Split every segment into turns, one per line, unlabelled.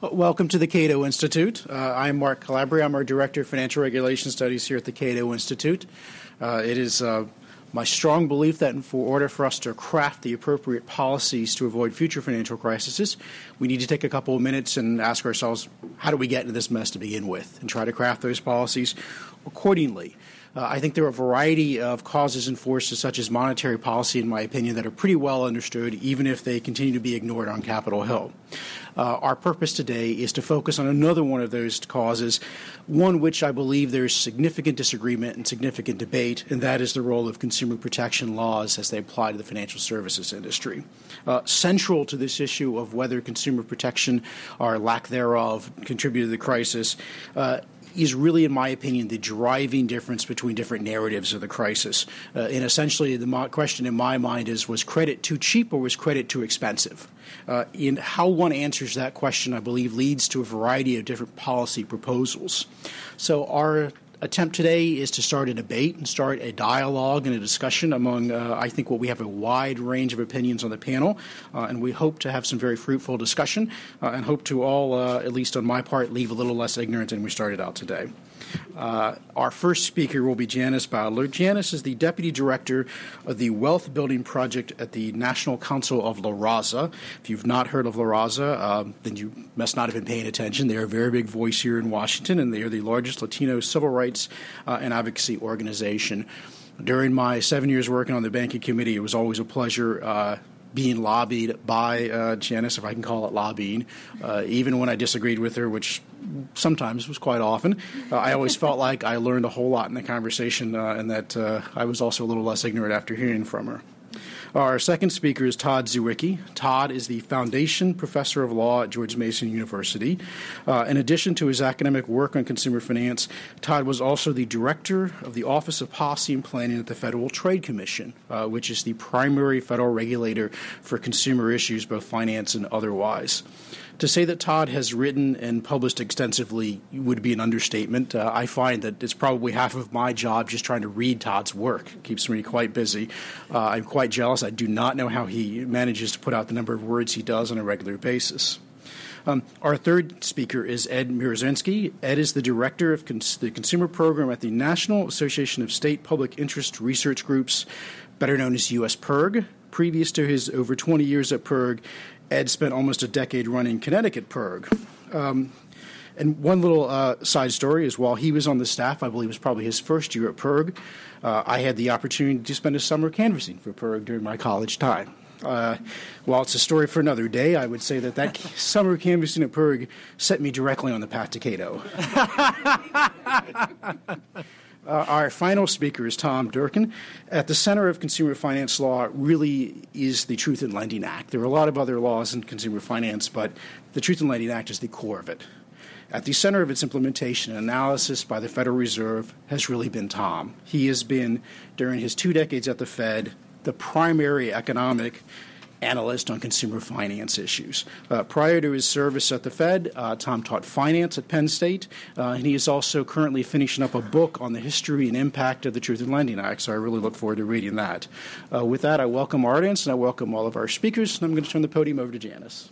Welcome to the Cato Institute. Uh, I'm Mark Calabria. I'm our Director of Financial Regulation Studies here at the Cato Institute. Uh, it is uh, my strong belief that in order for us to craft the appropriate policies to avoid future financial crises, we need to take a couple of minutes and ask ourselves, how do we get into this mess to begin with, and try to craft those policies accordingly. Uh, I think there are a variety of causes and forces, such as monetary policy, in my opinion, that are pretty well understood, even if they continue to be ignored on Capitol Hill. Uh, our purpose today is to focus on another one of those causes, one which I believe there's significant disagreement and significant debate, and that is the role of consumer protection laws as they apply to the financial services industry. Uh, central to this issue of whether consumer protection or lack thereof contributed to the crisis uh, is really, in my opinion, the driving difference between different narratives of the crisis. Uh, and essentially, the mo- question in my mind is was credit too cheap or was credit too expensive? Uh, in how one answers that question, I believe, leads to a variety of different policy proposals. So, our attempt today is to start a debate and start a dialogue and a discussion among, uh, I think, what we have a wide range of opinions on the panel, uh, and we hope to have some very fruitful discussion uh, and hope to all, uh, at least on my part, leave a little less ignorant than we started out today. Uh, our first speaker will be Janice Bowdler. Janice is the Deputy Director of the Wealth Building Project at the National Council of La Raza. If you've not heard of La Raza, um, then you must not have been paying attention. They are a very big voice here in Washington, and they are the largest Latino civil rights uh, and advocacy organization. During my seven years working on the banking committee, it was always a pleasure uh, being lobbied by uh, Janice, if I can call it lobbying, uh, even when I disagreed with her, which sometimes was quite often. Uh, I always felt like I learned a whole lot in the conversation uh, and that uh, I was also a little less ignorant after hearing from her. Our second speaker is Todd Zywicki. Todd is the Foundation Professor of Law at George Mason University. Uh, in addition to his academic work on consumer finance, Todd was also the director of the Office of Policy and Planning at the Federal Trade Commission, uh, which is the primary federal regulator for consumer issues, both finance and otherwise. To say that Todd has written and published extensively would be an understatement. Uh, I find that it's probably half of my job just trying to read Todd's work. It keeps me quite busy. Uh, I'm quite jealous. I do not know how he manages to put out the number of words he does on a regular basis. Um, our third speaker is Ed Mierzwinski. Ed is the director of cons- the consumer program at the National Association of State Public Interest Research Groups, better known as US PIRG. Previous to his over 20 years at PIRG, Ed spent almost a decade running Connecticut PIRG. Um, and one little uh, side story is while he was on the staff, I believe it was probably his first year at PIRG, uh, I had the opportunity to spend a summer canvassing for PIRG during my college time. Uh, while it's a story for another day, I would say that that summer canvassing at PIRG set me directly on the path to Cato. Uh, our final speaker is Tom Durkin. At the center of consumer finance law really is the Truth in Lending Act. There are a lot of other laws in consumer finance, but the Truth in Lending Act is the core of it. At the center of its implementation and analysis by the Federal Reserve has really been Tom. He has been, during his two decades at the Fed, the primary economic analyst on consumer finance issues. Uh, prior to his service at the Fed, uh, Tom taught finance at Penn State, uh, and he is also currently finishing up a book on the history and impact of the Truth in Lending Act, so I really look forward to reading that. Uh, with that, I welcome our audience and I welcome all of our speakers, and I'm going to turn the podium over to Janice.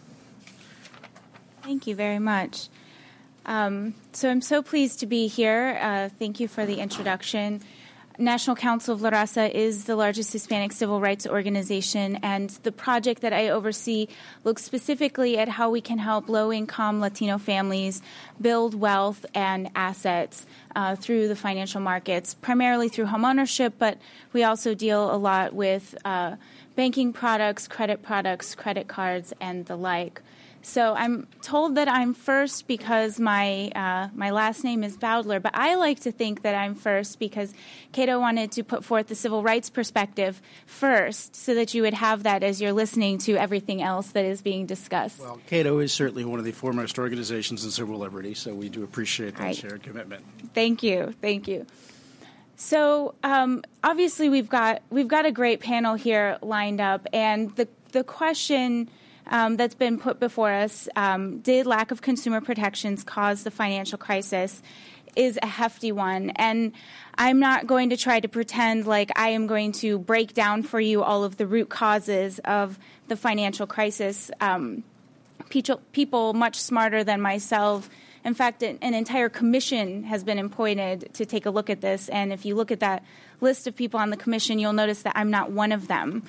Thank you very much. Um, so I'm so pleased to be here. Uh, thank you for the introduction. National Council of La Raza is the largest Hispanic civil rights organization, and the project that I oversee looks specifically at how we can help low income Latino families build wealth and assets uh, through the financial markets, primarily through homeownership, but we also deal a lot with uh, banking products, credit products, credit cards, and the like. So I'm told that I'm first because my uh, my last name is Bowdler, but I like to think that I'm first because Cato wanted to put forth the civil rights perspective first, so that you would have that as you're listening to everything else that is being discussed.
Well, Cato is certainly one of the foremost organizations in civil liberty, so we do appreciate that right. shared commitment.
Thank you, thank you. So um, obviously we've got we've got a great panel here lined up, and the the question um, that's been put before us um, did lack of consumer protections cause the financial crisis is a hefty one. And I'm not going to try to pretend like I am going to break down for you all of the root causes of the financial crisis. Um, people much smarter than myself. In fact, an, an entire commission has been appointed to take a look at this. And if you look at that list of people on the commission, you'll notice that I'm not one of them.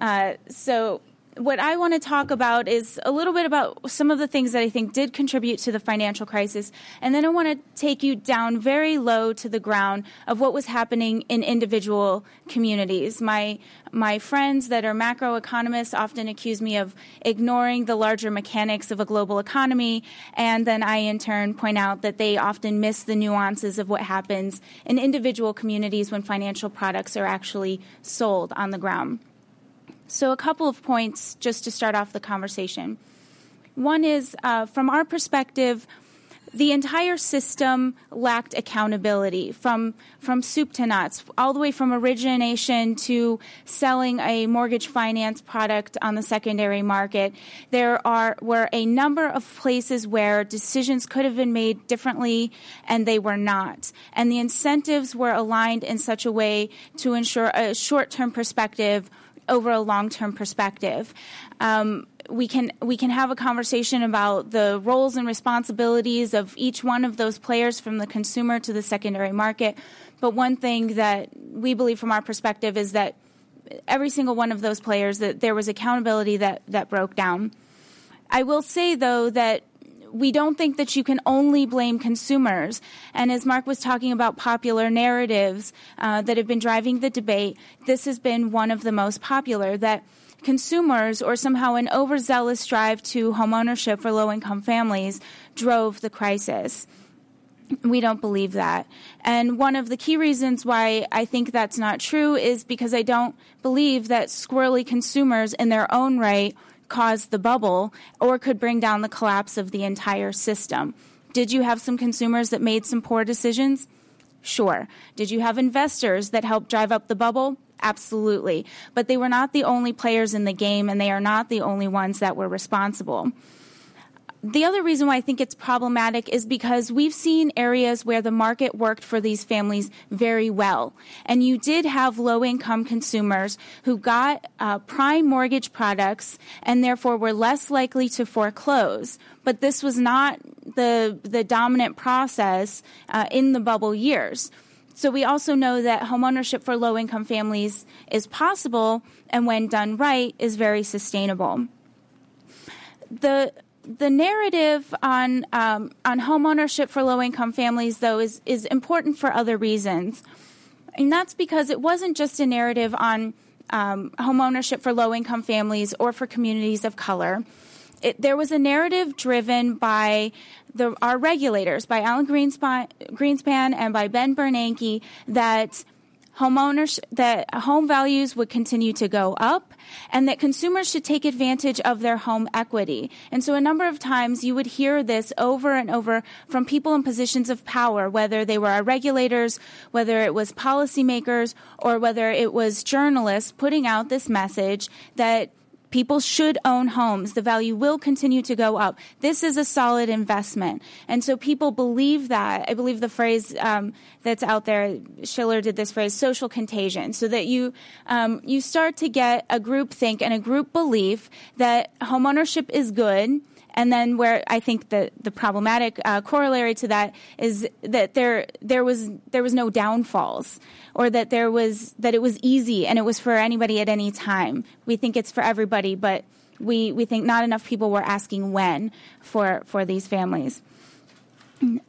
Uh, so what I want to talk about is a little bit about some of the things that I think did contribute to the financial crisis. And then I want to take you down very low to the ground of what was happening in individual communities. My, my friends that are macroeconomists often accuse me of ignoring the larger mechanics of a global economy. And then I, in turn, point out that they often miss the nuances of what happens in individual communities when financial products are actually sold on the ground. So, a couple of points just to start off the conversation. One is uh, from our perspective, the entire system lacked accountability from from soup to nuts, all the way from origination to selling a mortgage finance product on the secondary market. There are were a number of places where decisions could have been made differently and they were not. And the incentives were aligned in such a way to ensure a short-term perspective over a long term perspective. Um, we can we can have a conversation about the roles and responsibilities of each one of those players from the consumer to the secondary market. But one thing that we believe from our perspective is that every single one of those players that there was accountability that that broke down. I will say though that we don't think that you can only blame consumers. And as Mark was talking about popular narratives uh, that have been driving the debate, this has been one of the most popular that consumers or somehow an overzealous drive to homeownership for low income families drove the crisis. We don't believe that. And one of the key reasons why I think that's not true is because I don't believe that squirrely consumers in their own right cause the bubble or could bring down the collapse of the entire system. Did you have some consumers that made some poor decisions? Sure. Did you have investors that helped drive up the bubble? Absolutely. But they were not the only players in the game, and they are not the only ones that were responsible the other reason why I think it's problematic is because we've seen areas where the market worked for these families very well. And you did have low income consumers who got uh, prime mortgage products and therefore were less likely to foreclose. But this was not the, the dominant process uh, in the bubble years. So we also know that homeownership for low income families is possible and when done right is very sustainable. The the narrative on um, on homeownership for low income families, though, is is important for other reasons, and that's because it wasn't just a narrative on um, homeownership for low income families or for communities of color. It, there was a narrative driven by the, our regulators, by Alan Greenspan, Greenspan and by Ben Bernanke, that homeowners that home values would continue to go up and that consumers should take advantage of their home equity. And so a number of times you would hear this over and over from people in positions of power, whether they were our regulators, whether it was policymakers, or whether it was journalists putting out this message that People should own homes. The value will continue to go up. This is a solid investment. And so people believe that. I believe the phrase um, that's out there, Shiller did this phrase, social contagion, so that you, um, you start to get a group think and a group belief that homeownership is good and then where I think the the problematic uh, corollary to that is that there there was there was no downfalls, or that there was that it was easy and it was for anybody at any time. We think it's for everybody, but we we think not enough people were asking when for for these families.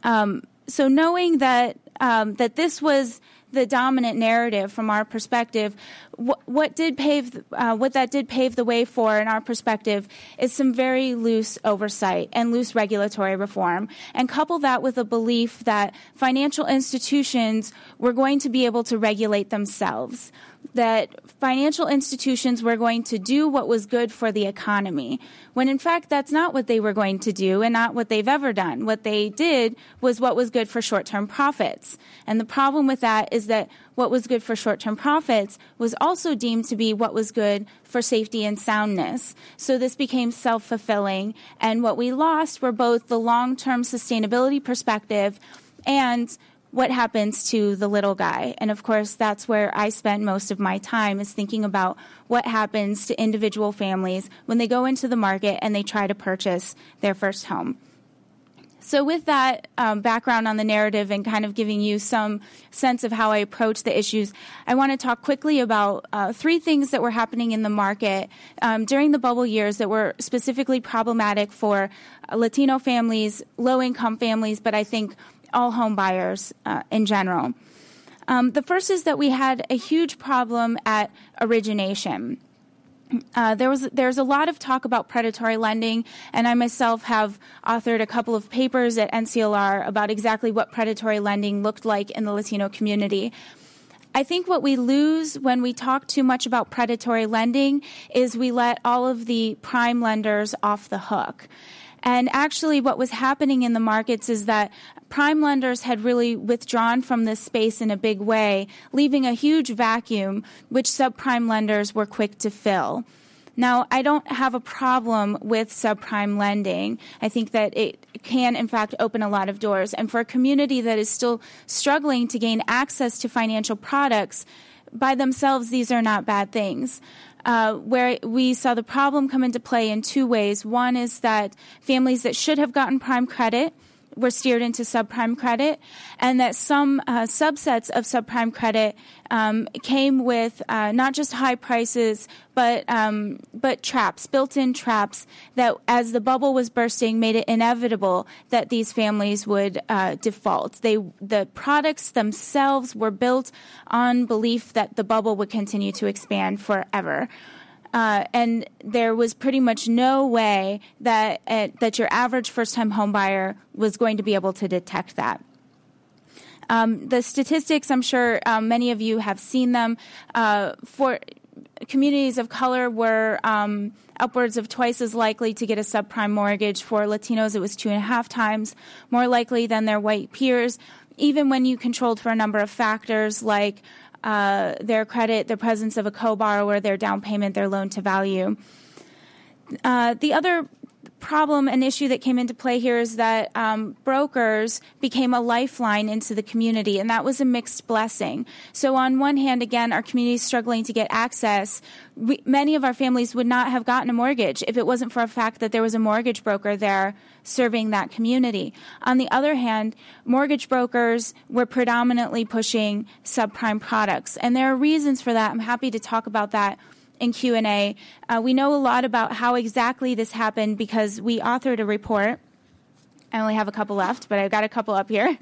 Um, so knowing that um, that this was the dominant narrative from our perspective, what, what did pave, uh, what that did pave the way for, in our perspective, is some very loose oversight and loose regulatory reform, and couple that with a belief that financial institutions were going to be able to regulate themselves that financial institutions were going to do what was good for the economy, when in fact that's not what they were going to do and not what they've ever done. What they did was what was good for short term profits. And the problem with that is that what was good for short term profits was also deemed to be what was good for safety and soundness. So this became self fulfilling. And what we lost were both the long term sustainability perspective and what happens to the little guy? And of course, that's where I spend most of my time is thinking about what happens to individual families when they go into the market and they try to purchase their first home. So, with that um, background on the narrative and kind of giving you some sense of how I approach the issues, I want to talk quickly about uh, three things that were happening in the market um, during the bubble years that were specifically problematic for Latino families, low income families, but I think all home buyers uh, in general. Um, the first is that we had a huge problem at origination. Uh, there was there's a lot of talk about predatory lending, and I myself have authored a couple of papers at NCLR about exactly what predatory lending looked like in the Latino community. I think what we lose when we talk too much about predatory lending is we let all of the prime lenders off the hook. And actually, what was happening in the markets is that prime lenders had really withdrawn from this space in a big way, leaving a huge vacuum, which subprime lenders were quick to fill. Now, I don't have a problem with subprime lending. I think that it can, in fact, open a lot of doors. And for a community that is still struggling to gain access to financial products, by themselves, these are not bad things uh, where we saw the problem come into play in two ways. One is that families that should have gotten prime credit were steered into subprime credit, and that some uh, subsets of subprime credit um, came with uh, not just high prices, but um, but traps, built-in traps that, as the bubble was bursting, made it inevitable that these families would uh, default. They the products themselves were built on belief that the bubble would continue to expand forever. Uh, and there was pretty much no way that uh, that your average first-time homebuyer was going to be able to detect that. Um, the statistics, I'm sure um, many of you have seen them. Uh, for communities of color, were um, upwards of twice as likely to get a subprime mortgage. For Latinos, it was two and a half times more likely than their white peers even when you controlled for a number of factors like uh, their credit, the presence of a co-borrower, their down payment, their loan to value. Uh, the other problem and issue that came into play here is that um, brokers became a lifeline into the community, and that was a mixed blessing. So, on one hand, again, our community is struggling to get access. We, many of our families would not have gotten a mortgage if it wasn't for a fact that there was a mortgage broker there serving that community. On the other hand, mortgage brokers were predominantly pushing subprime products, and there are reasons for that. I'm happy to talk about that in Q&A. Uh, we know a lot about how exactly this happened because we authored a report. I only have a couple left, but I've got a couple up here.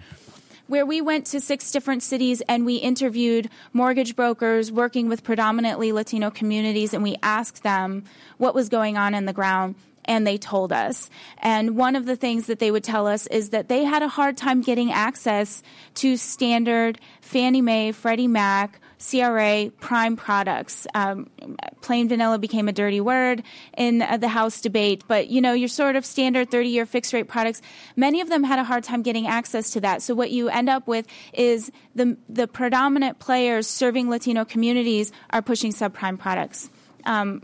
Where we went to six different cities and we interviewed mortgage brokers working with predominantly Latino communities, and we asked them what was going on in the ground and they told us. And one of the things that they would tell us is that they had a hard time getting access to standard Fannie Mae, Freddie Mac, CRA prime products. Um, plain vanilla became a dirty word in the House debate, but you know, your sort of standard 30 year fixed rate products, many of them had a hard time getting access to that. So what you end up with is the, the predominant players serving Latino communities are pushing subprime products. Um,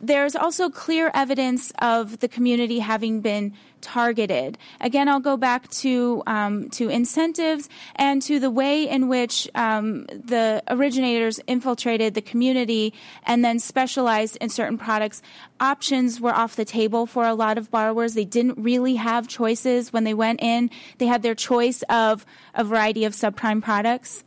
there's also clear evidence of the community having been targeted. Again, I'll go back to um, to incentives and to the way in which um, the originators infiltrated the community and then specialized in certain products. Options were off the table for a lot of borrowers. They didn't really have choices when they went in. They had their choice of a variety of subprime products.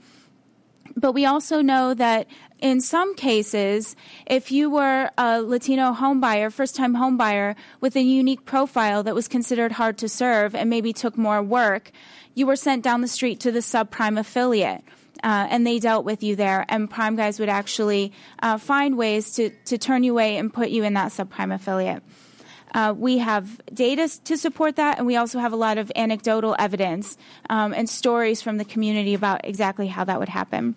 But we also know that in some cases, if you were a Latino homebuyer, first time homebuyer with a unique profile that was considered hard to serve and maybe took more work, you were sent down the street to the subprime affiliate. Uh, and they dealt with you there, and prime guys would actually uh, find ways to, to turn you away and put you in that subprime affiliate. Uh, we have data to support that, and we also have a lot of anecdotal evidence um, and stories from the community about exactly how that would happen.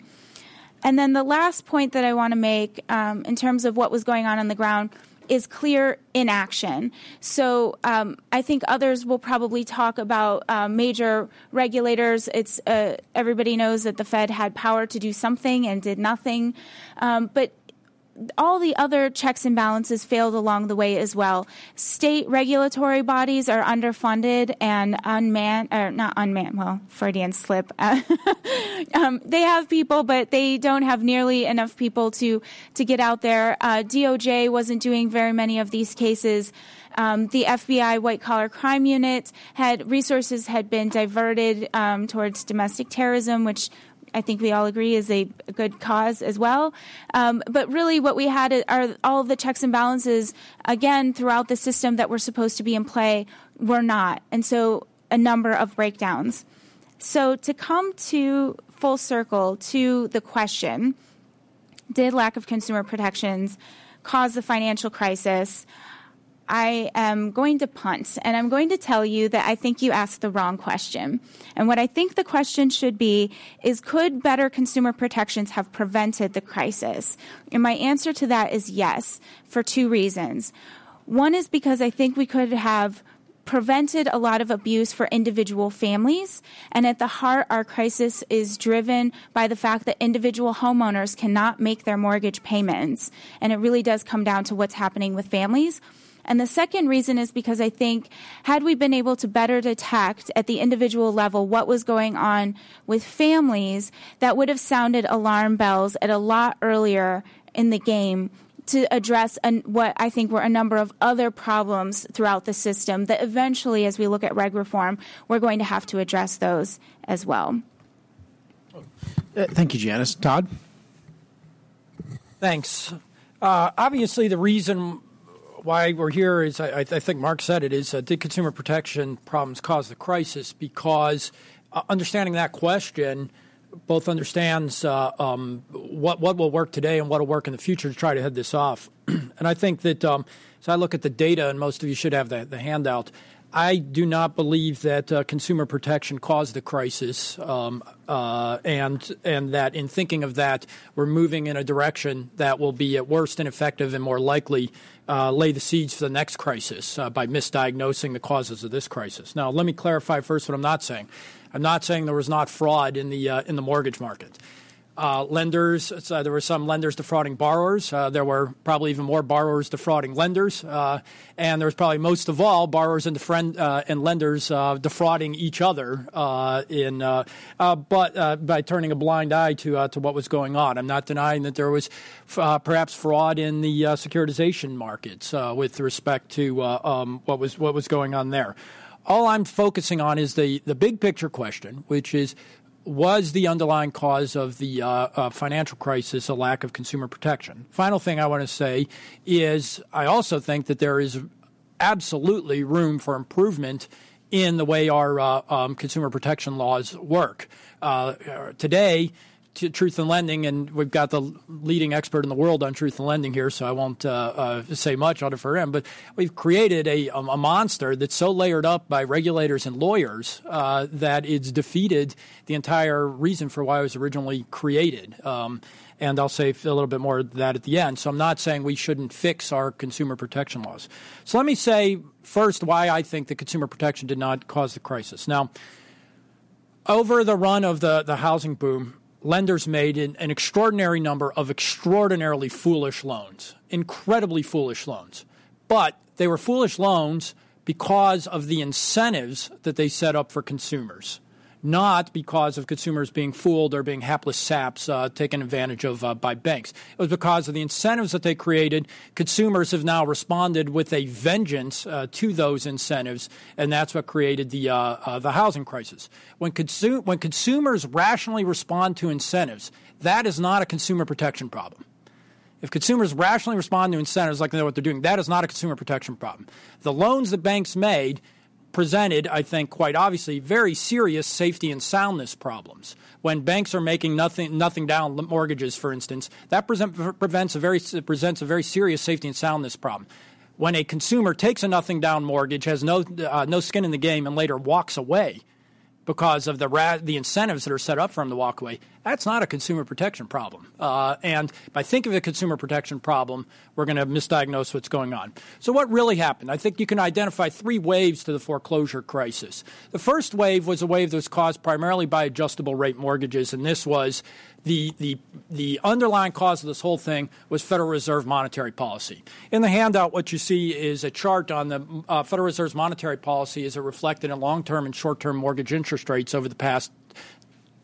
And then the last point that I want to make um, in terms of what was going on on the ground is clear inaction. So um, I think others will probably talk about uh, major regulators. It's uh, everybody knows that the Fed had power to do something and did nothing. Um, but all the other checks and balances failed along the way as well. State regulatory bodies are underfunded and unmanned, or not unmanned, well, Freudian slip. um, they have people, but they don't have nearly enough people to, to get out there. Uh, DOJ wasn't doing very many of these cases. Um, the FBI white collar crime unit had resources had been diverted um, towards domestic terrorism, which I think we all agree is a, good cause as well. Um, but really, what we had are all the checks and balances, again, throughout the system that were supposed to be in play were not. And so, a number of breakdowns. So, to come to full circle to the question did lack of consumer protections cause the financial crisis? I am going to punt and I'm going to tell you that I think you asked the wrong question. And what I think the question should be is could better consumer protections have prevented the crisis? And my answer to that is yes, for two reasons. One is because I think we could have prevented a lot of abuse for individual families. And at the heart, our crisis is driven by the fact that individual homeowners cannot make their mortgage payments. And it really does come down to what's happening with families. And the second reason is because I think had we been able to better detect at the individual level what was going on with families, that would have sounded alarm bells at a lot earlier in the game to address an, what I think were a number of other problems throughout the system that eventually, as we look at reg reform, we're going to have to address those as well.
Uh, thank you, Janice. Todd?
Thanks. Uh, obviously, the reason why we're here is I, I think Mark said it is uh, did consumer protection problems cause the crisis? Because uh, understanding that question both understands uh, um, what what will work today and what will work in the future to try to head this off. and I think that um, as I look at the data, and most of you should have the, the handout. I do not believe that uh, consumer protection caused the crisis, um, uh, and and that in thinking of that, we're moving in a direction that will be at worst ineffective and more likely uh, lay the seeds for the next crisis uh, by misdiagnosing the causes of this crisis. Now, let me clarify first what I'm not saying. I'm not saying there was not fraud in the uh, in the mortgage market. Uh, lenders, so there were some lenders defrauding borrowers. Uh, there were probably even more borrowers defrauding lenders, uh, and there was probably most of all borrowers and, uh, and lenders uh, defrauding each other uh, in, but by turning a blind eye to to what was going on. I'm not denying that there was perhaps fraud in the securitization markets with respect to um, what was what was going on there all I'm focusing on is the, the big picture question, which is was the underlying cause of the uh, uh, financial crisis a lack of consumer protection? Final thing I want to say is I also think that there is absolutely room for improvement in the way our uh, um, consumer protection laws work. Uh, today, to Truth in Lending, and we've got the leading expert in the world on Truth in Lending here, so I won't uh, uh, say much it for him. But we've created a, a monster that's so layered up by regulators and lawyers uh, that it's defeated the entire reason for why it was originally created. Um, and I'll say a little bit more of that at the end. So I'm not saying we shouldn't fix our consumer protection laws. So let me say first why I think the consumer protection did not cause the crisis. Now, over the run of the, the housing boom, lenders made an, an, extraordinary number of extraordinarily foolish loans, incredibly foolish loans. But they were foolish loans because of the incentives that they set up for consumers not because of consumers being fooled or being hapless saps uh, taken advantage of uh, by banks. It was because of the incentives that they created. Consumers have now responded with a vengeance uh, to those incentives, and that's what created the uh, uh, the housing crisis. When, consu- when consumers rationally respond to incentives, that is not a consumer protection problem. If consumers rationally respond to incentives like they know what they're doing, that is not a consumer protection problem. The loans that banks made presented, I think, quite obviously, very serious safety and soundness problems. When banks are making nothing, nothing down mortgages, for instance, that present, prevents a very, presents a very serious safety and soundness problem. When a consumer takes a nothing down mortgage, has no, uh, no skin in the game, and later walks away because of the, ra- the incentives that are set up for him to walk away, That's not a consumer protection problem. Uh, and by thinking of a consumer protection problem, we're going to misdiagnose what's going on. So, what really happened? I think you can identify three waves to the foreclosure crisis. The first wave was a wave that was caused primarily by adjustable rate mortgages, and this was the, the, the underlying cause of this whole thing was Federal Reserve monetary policy. In the handout, what you see is a chart on the uh, Federal Reserve's monetary policy as it reflected in long term and short term mortgage interest rates over the past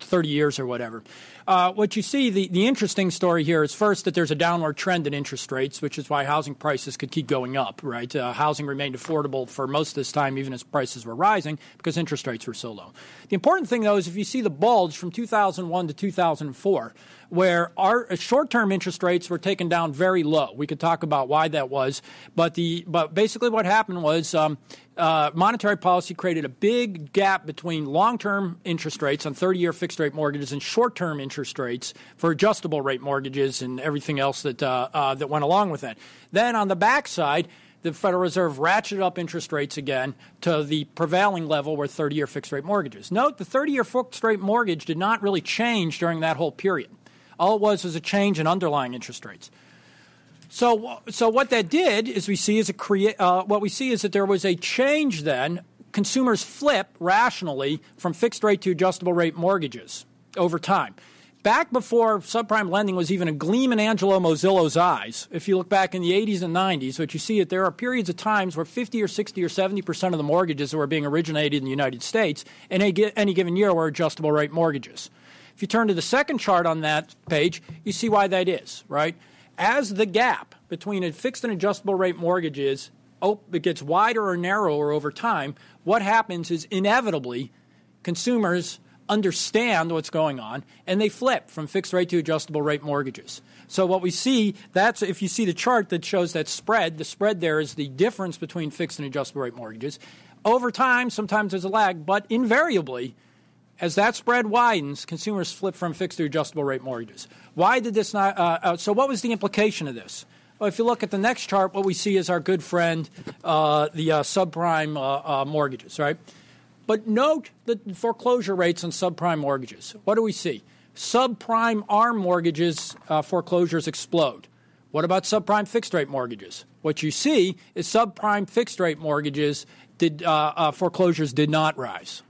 30 years or whatever. Uh, what you see, the, the interesting story here is first that there's a downward trend in interest rates, which is why housing prices could keep going up, right? Uh, housing remained affordable for most of this time, even as prices were rising, because interest rates were so low. The important thing, though, is if you see the bulge from 2001 to 2004, where our short-term interest rates were taken down very low. We could talk about why that was, but the but basically what happened was um, uh, monetary policy created a big gap between long-term interest rates on 30-year fixed-rate mortgages and short-term interest rates for adjustable rate mortgages and everything else that uh, uh, that went along with that. Then on the backside the Federal Reserve ratcheted up interest rates again to the prevailing level where 30 year fixed rate mortgages. Note the 30 year fixed rate mortgage did not really change during that whole period. All it was was a change in underlying interest rates. So, so what that did is we see is a create. Uh, what we see is that there was a change. Then consumers flip rationally from fixed rate to adjustable rate mortgages over time. Back before subprime lending was even a gleam in Angelo Mozilo's eyes, if you look back in the 80s and 90s, what you see is there are periods of times where 50 or 60 or 70 percent of the mortgages that were being originated in the United States in any given year were adjustable rate mortgages. If you turn to the second chart on that page, you see why that is, right? As the gap between a fixed and adjustable rate mortgages oh, it gets wider or narrower over time, what happens is inevitably consumers understand what's going on and they flip from fixed rate to adjustable rate mortgages. So what we see, that's if you see the chart that shows that spread, the spread there is the difference between fixed and adjustable rate mortgages. Over time, sometimes there's a lag, but invariably as that spread widens, consumers flip from fixed to adjustable rate mortgages. Why did this not? Uh, uh, so, what was the implication of this? Well, if you look at the next chart, what we see is our good friend, uh, the uh, subprime uh, uh, mortgages, right? But note the foreclosure rates on subprime mortgages. What do we see? Subprime ARM mortgages foreclosures explode. What about subprime fixed rate mortgages? What you see is subprime fixed rate mortgages did foreclosures did not rise.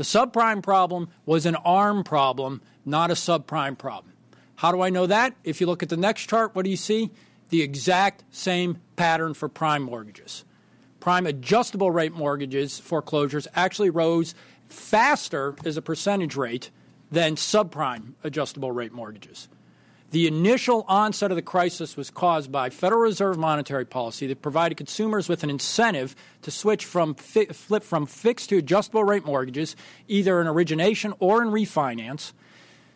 The subprime problem was an ARM problem, not a subprime problem. How do I know that? If you look at the next chart, what do you see? The exact same pattern for prime mortgages. Prime adjustable rate mortgages foreclosures actually rose faster as a percentage rate than subprime adjustable rate mortgages. The initial onset of the crisis was caused by Federal Reserve monetary policy that provided consumers with an incentive to switch from fi- flip from fixed to adjustable rate mortgages, either in origination or in refinance.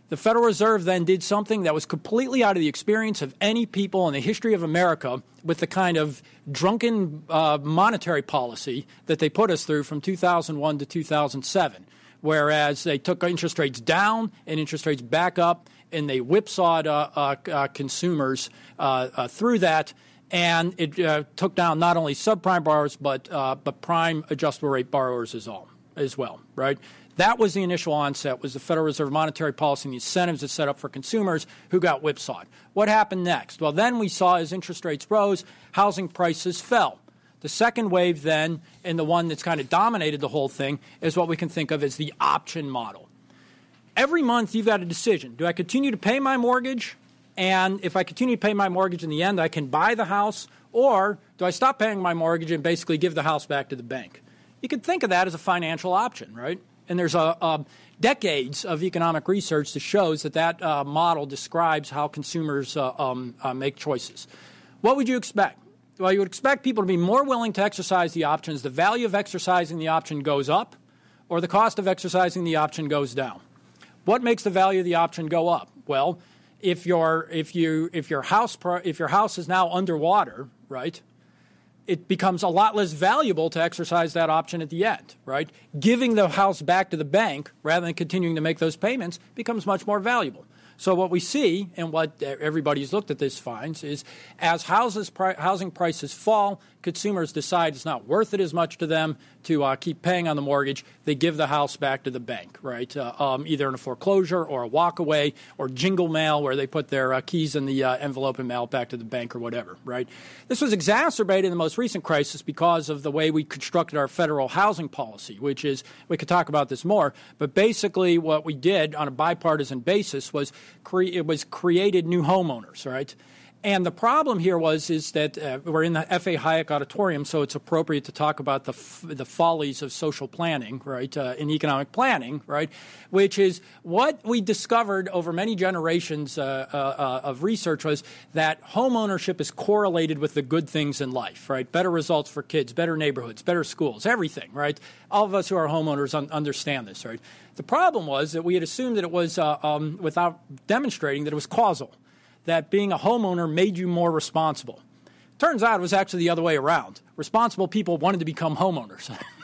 The Federal Reserve then did something that was completely out of the experience of any people in the history of America with the kind of drunken uh, monetary policy that they put us through from 2001 to 2007. Whereas they took interest rates down and interest rates back up and they whipsawed uh, uh, uh consumers uh, uh, through that. And it took down not only subprime borrowers, but, but prime adjustable rate borrowers as, all, as well, right? That was the initial onset, was the Federal Reserve monetary policy and the incentives it set up for consumers who got whipsawed. What happened next? Well, then we saw as interest rates rose, housing prices fell. The second wave, then, and the one that's kind of dominated the whole thing, is what we can think of as the option model every month you've got a decision. Do I continue to pay my mortgage? And if I continue to pay my mortgage in the end, I can buy the house, or do I stop paying my mortgage and basically give the house back to the bank? You could think of that as a financial option, right? And there's a, a decades of economic research that shows that that uh, model describes how consumers uh, um, uh, make choices. What would you expect? Well, you would expect people to be more willing to exercise the options. The value of exercising the option goes up, or the cost of exercising the option goes down. What makes the value of the option go up? Well, if your if you if your house if your house is now underwater, right? It becomes a lot less valuable to exercise that option at the end, right? Giving the house back to the bank rather than continuing to make those payments becomes much more valuable. So what we see, and what everybody who's looked at this finds, is as houses housing prices fall, consumers decide it's not worth it as much to them to uh, keep paying on the mortgage. They give the house back to the bank, right? Uh, um, either in a foreclosure or a walkaway or jingle mail, where they put their uh, keys in the uh, envelope and mail it back to the bank or whatever, right? This was exacerbated in the most recent crisis because of the way we constructed our federal housing policy, which is we could talk about this more, but basically what we did on a bipartisan basis was cre- it was created new homeowners, right? And the problem here was is that uh, we're in the F.A. Hayek auditorium, so it's appropriate to talk about the f- the follies of social planning, right, uh, in economic planning, right, which is what we discovered over many generations uh, uh, uh of research was that home ownership is correlated with the good things in life, right, better results for kids, better neighborhoods, better schools, everything, right. All of us who are homeowners un- understand this, right. The problem was that we had assumed that it was, uh, um, without demonstrating, that it was causal that being a homeowner made you more responsible. Turns out it was actually the other way around. Responsible people wanted to become homeowners.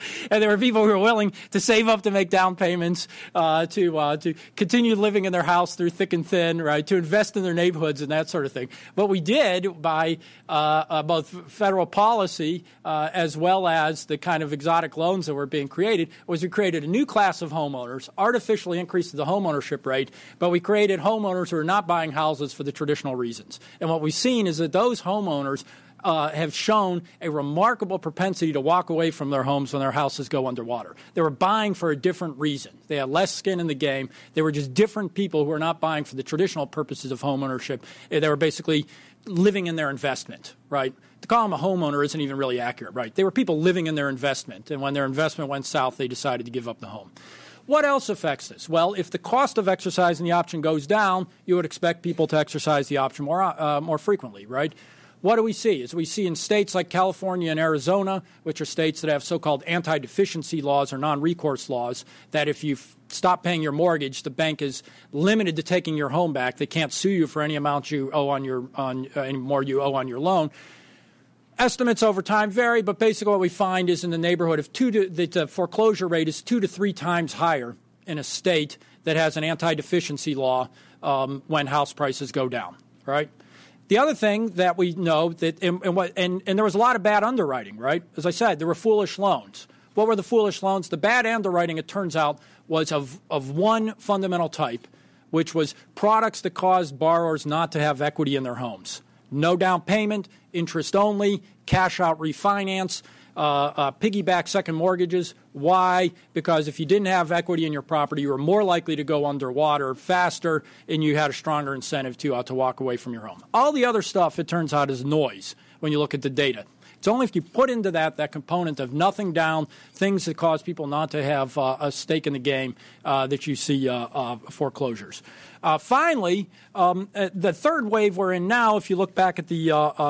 and there were people who were willing to save up to make down payments, uh, to uh, to continue living in their house through thick and thin, right? To invest in their neighborhoods and that sort of thing. What we did by uh, uh both federal policy uh, as well as the kind of exotic loans that were being created was we created a new class of homeowners, artificially increased the homeownership rate, but we created homeowners who are not buying houses for the traditional reasons. And what we've seen is that those homeowners uh, have shown a remarkable propensity to walk away from their homes when their houses go underwater. They were buying for a different reason. They had less skin in the game. They were just different people who were not buying for the traditional purposes of homeownership. They were basically living in their investment, right? To call them a homeowner isn't even really accurate, right? They were people living in their investment, and when their investment went south, they decided to give up the home. What else affects this? Well, if the cost of exercising the option goes down, you would expect people to exercise the option more, uh, more frequently, right? What do we see? As we see in states like California and Arizona, which are states that have so called anti deficiency laws or non recourse laws, that if you stop paying your mortgage, the bank is limited to taking your home back. They can't sue you for any amount you owe on your on uh, any more you owe on your loan. Estimates over time vary, but basically what we find is in the neighborhood of two to the foreclosure rate is two to three times higher in a state that has an anti deficiency law um, when house prices go down. Right. The other thing that we know that and, and, what, and, and there was a lot of bad underwriting, right? As I said, there were foolish loans. What were the foolish loans? The bad underwriting, it turns out, was of, of one fundamental type, which was products that caused borrowers not to have equity in their homes. No down payment, interest only, cash out refinance, uh, uh, piggyback second mortgages. Why? Because if you didn't have equity in your property, you were more likely to go underwater faster, and you had a stronger incentive to uh, to walk away from your home. All the other stuff, it turns out, is noise when you look at the data. It's only if you put into that that component of nothing down, things that cause people not to have uh, a stake in the game, uh, that you see uh, uh foreclosures. Uh, finally, um, uh, the third wave we're in now, if you look back at the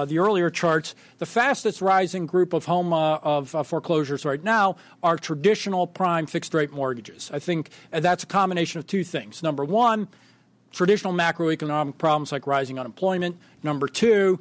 the earlier charts, the fastest rising group of home of foreclosures right now are traditional prime fixed rate mortgages. I think that's a combination of two things. Number one, traditional macroeconomic problems like rising unemployment. Number two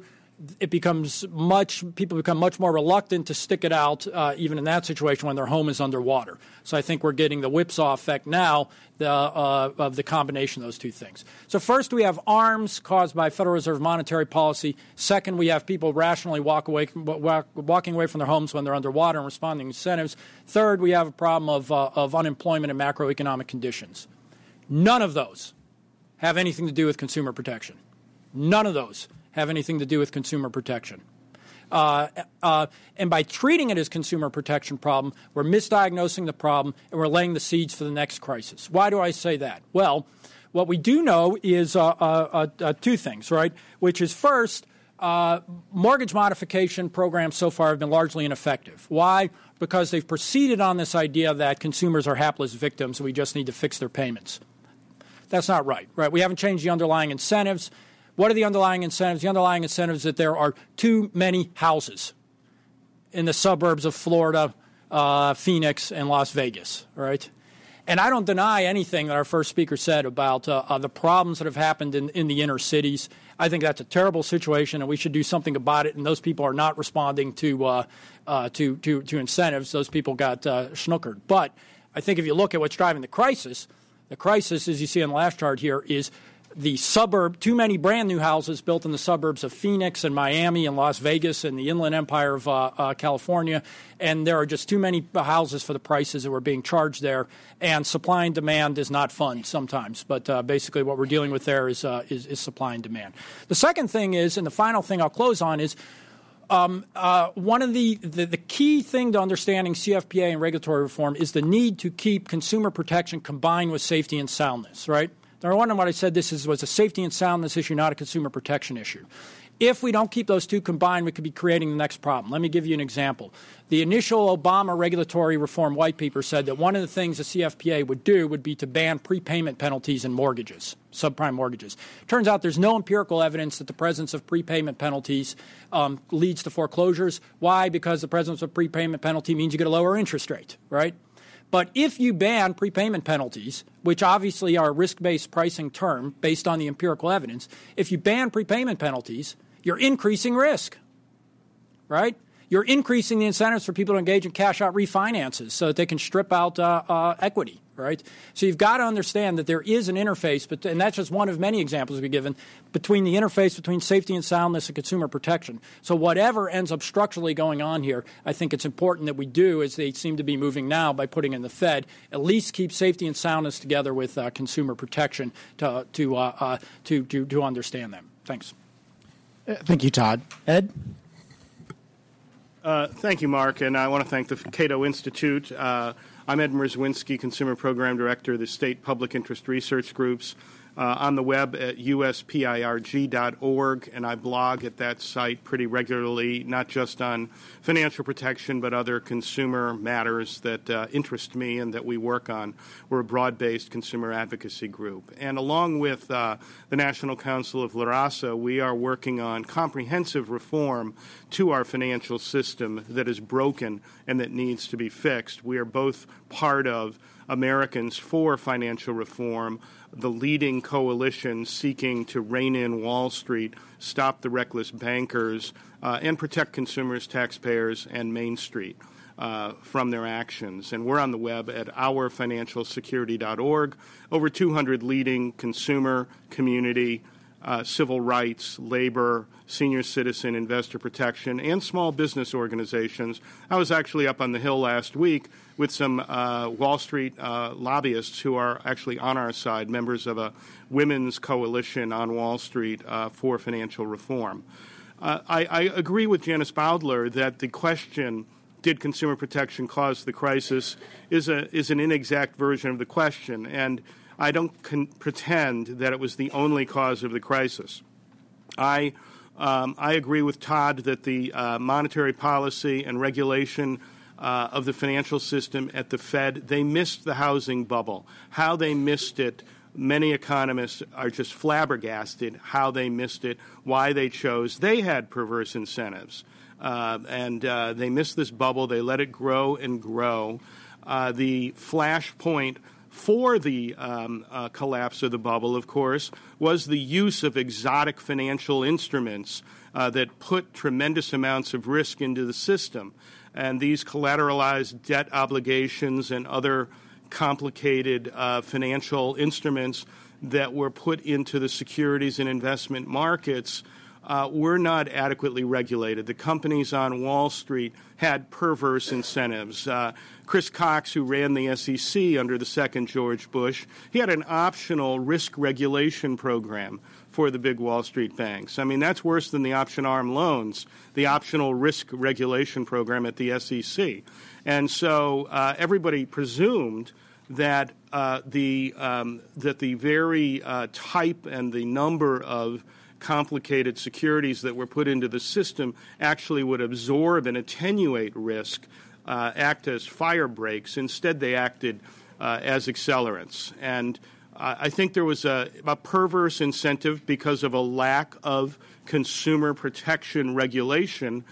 it becomes much people become much more reluctant to stick it out uh, even in that situation when their home is underwater. So i think we're getting the whipsaw effect now the, uh, of the combination of those two things. So first we have ARMs caused by federal reserve monetary policy. Second we have people rationally walk away walk, walking away from their homes when they're underwater and responding to incentives. Third we have a problem of, uh, of unemployment and macroeconomic conditions. None of those have anything to do with consumer protection. None of those have anything to do with consumer protection. Uh, uh, and by treating it as consumer protection problem, we're misdiagnosing the problem and we're laying the seeds for the next crisis. Why do I say that? Well, what we do know is uh, uh, uh, uh two things, right? Which is first, mortgage modification programs so far have been largely ineffective. Why? Because they've proceeded on this idea that consumers are hapless victims and we just need to fix their payments. That's not right, right? We haven't changed the underlying incentives. What are the underlying incentives? The underlying incentives that there are too many houses in the suburbs of Florida, uh, Phoenix, and Las Vegas, right? And I don't deny anything that our first speaker said about uh, uh, the problems that have happened in, in the inner cities. I think that's a terrible situation, and we should do something about it. And those people are not responding to uh, uh to, to, to incentives. Those people got uh. But I think if you look at what's driving the crisis, The crisis, as you see on the last chart here, is the suburb, too many brand new houses built in the suburbs of Phoenix and Miami and Las Vegas and the Inland Empire of uh, uh, California. And there are just too many houses for the prices that were being charged there. And supply and demand is not fun sometimes. But uh, basically, what we're dealing with there is, uh, is, is, supply and demand. The second thing is, and the final thing I'll close on is. Um, uh, one of the, the, the key thing to understanding CFPA and regulatory reform is the need to keep consumer protection combined with safety and soundness, right? Number one, what I said this is, was a safety and soundness issue, not a consumer protection issue. If we don't keep those two combined, we could be creating the next problem. Let me give you an example. The initial Obama regulatory reform white paper said that one of the things the CFPA would do would be to ban prepayment penalties in mortgages, subprime mortgages. Turns out there's no empirical evidence that the presence of prepayment penalties um, leads to foreclosures. Why? Because the presence of prepayment penalty means you get a lower interest rate, right? But if you ban prepayment penalties, which obviously are a risk based pricing term based on the empirical evidence, if you ban prepayment penalties, you're increasing risk, right? You're increasing the incentives for people to engage in cash out refinances so that they can strip out uh, uh, equity, right? So you've got to understand that there is an interface, but, and that's just one of many examples we've given, between the interface between safety and soundness and consumer protection. So whatever ends up structurally going on here, I think it's important that we do, as they seem to be moving now by putting in the Fed, at least keep safety and soundness together with uh, consumer protection to, to, uh, uh, to, to, to understand them. Thanks.
Uh, thank you, Todd. Ed?
Uh, thank you, Mark, and I want to thank the Cato Institute. Uh, I'm Ed Mierzwinski, Consumer Program Director of the State Public Interest Research Groups uh, on the web at uspirg.org, and I blog at that site pretty regularly, not just on financial protection, but other consumer matters that uh, interest me and that we work on. We're a broad based consumer advocacy group. And along with uh, the National Council of La Raza, we are working on comprehensive reform to our financial system that is broken and that needs to be fixed. We are both part of Americans for Financial Reform the leading coalition seeking to rein in Wall Street, stop the reckless bankers, uh, and protect consumers, taxpayers, and Main Street. Uh, from their actions. And we're on the web at ourfinancialsecurity.org. Over 200 leading consumer, community, uh, civil rights, labor, senior citizen, investor protection, and small business organizations. I was actually up on the Hill last week with some uh, Wall Street uh, lobbyists who are actually on our side, members of a women's coalition on Wall Street uh, for financial reform. Uh, I, I, agree with Janis Bowdler that the question, did consumer protection cause the crisis, is, a, is an inexact version of the question. And I don't con- pretend that it was the only cause of the crisis. I, um, I agree with Todd that the uh, monetary policy and regulation uh, of the financial system at the Fed. They missed the housing bubble. How they missed it, many economists are just flabbergasted how they missed it, why they chose. They had perverse incentives. Uh, and uh, they missed this bubble. They let it grow and grow. Uh, the flashpoint for the um, uh, collapse of the bubble, of course, was the use of exotic financial instruments uh, that put tremendous amounts of risk into the system and these collateralized debt obligations and other complicated uh, financial instruments that were put into the securities and investment markets uh, were not adequately regulated. The companies on Wall Street had perverse incentives. Uh, Chris Cox, who ran the SEC under the second George Bush, he had an optional risk regulation program for the big Wall Street banks. I mean, that's worse than the option ARM loans, the optional risk regulation program at the SEC. And so uh, everybody presumed that uh, the um, that the very uh, type and the number of complicated securities that were put into the system actually would absorb and attenuate risk, uh, act as fire breaks. Instead, they acted uh, as accelerants. And I think there was a, a, perverse incentive because of a lack of consumer protection regulation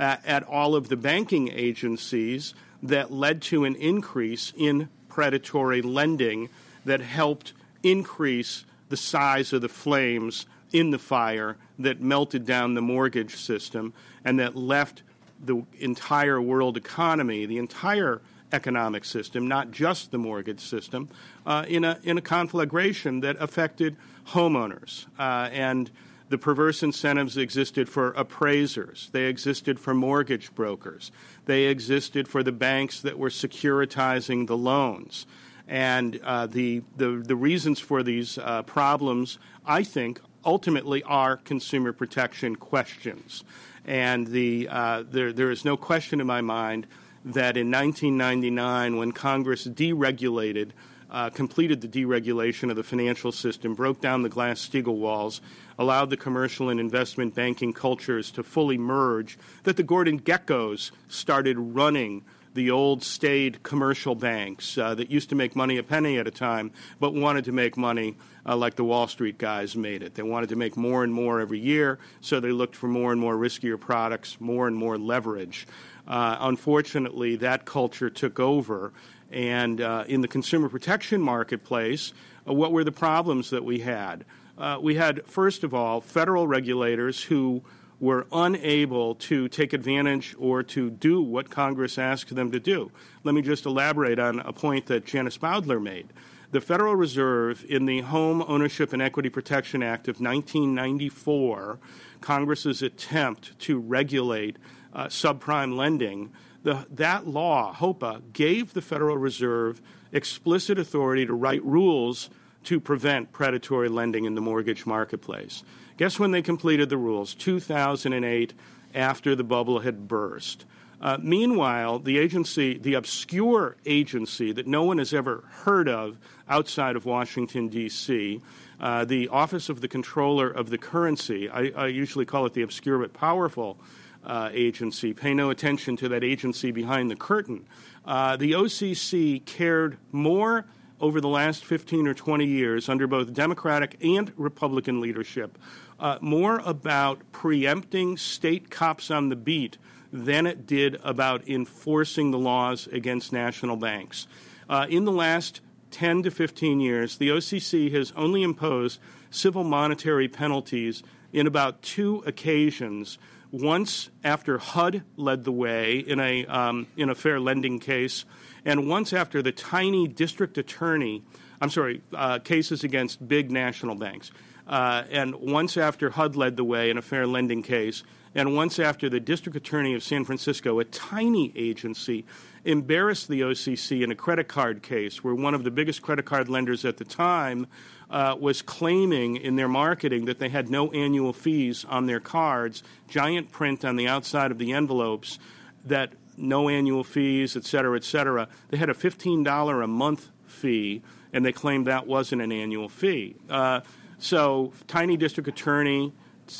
at, at, all of the banking agencies that led to an increase in predatory lending that helped increase the size of the flames in the fire that melted down the mortgage system and that left the entire world economy, the entire economic system, not just the mortgage system, uh, in, a, in a conflagration that affected homeowners. Uh, and the perverse incentives existed for appraisers, they existed for mortgage brokers, they existed for the banks that were securitizing the loans. And uh, the, the, the, reasons for these uh, problems, I think, ultimately are consumer protection questions. And the, uh, there, there is no question in my mind that in 1999, when Congress deregulated, uh, completed the deregulation of the financial system, broke down the Glass Steagall walls, allowed the commercial and investment banking cultures to fully merge, that the Gordon Gekkos started running the old staid commercial banks uh, that used to make money a penny at a time, but wanted to make money uh, like the Wall Street guys made it. They wanted to make more and more every year, so they looked for more and more riskier products, more and more leverage. Uh, unfortunately, that culture took over. And uh, in the consumer protection marketplace, uh, what were the problems that we had? Uh, we had, first of all, federal regulators who were unable to take advantage or to do what Congress asked them to do. Let me just elaborate on a point that Janis Bowdler made. The Federal Reserve, in the Home Ownership and Equity Protection Act of 1994, Congress's attempt to regulate uh, subprime lending, the, that law, HOEPA, gave the Federal Reserve explicit authority to write rules to prevent predatory lending in the mortgage marketplace. Guess when they completed the rules? 2008, after the bubble had burst. Uh, meanwhile, the agency, the obscure agency that no one has ever heard of outside of Washington, D.C., uh, the Office of the Comptroller of the Currency, I, I usually call it the obscure but powerful uh, agency, pay no attention to that agency behind the curtain. Uh, the OCC cared more over the last 15 or 20 years under both Democratic and Republican leadership uh, more about preempting state cops on the beat than it did about enforcing the laws against national banks. Uh, in the last 10 to 15 years, the OCC has only imposed civil monetary penalties in about two occasions. Once after HUD led the way in a, um, in a fair lending case, and once after the tiny district attorney, I'm sorry, uh, cases against big national banks. Uh, and once after HUD led the way in a fair lending case, and once after the district attorney of San Francisco, a tiny agency, embarrassed the OCC in a credit card case where one of the biggest credit card lenders at the time uh, was claiming in their marketing that they had no annual fees on their cards, giant print on the outside of the envelopes that no annual fees, et cetera, et cetera. They had a $15 a month fee, and they claimed that wasn't an annual fee. Uh, so, tiny district attorney,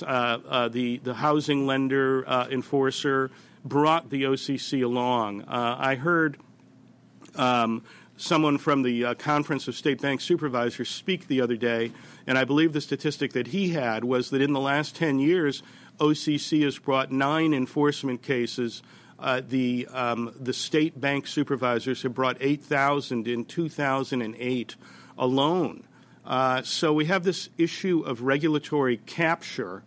uh, uh, the the housing lender uh, enforcer brought the OCC along. Uh, I heard um, someone from the uh, Conference of State Bank Supervisors speak the other day, and I believe the statistic that he had was that in the last ten years, OCC has brought nine enforcement cases. Uh, the um, the state bank supervisors have brought 8,000 in 2008 alone. Uh, so we have this issue of regulatory capture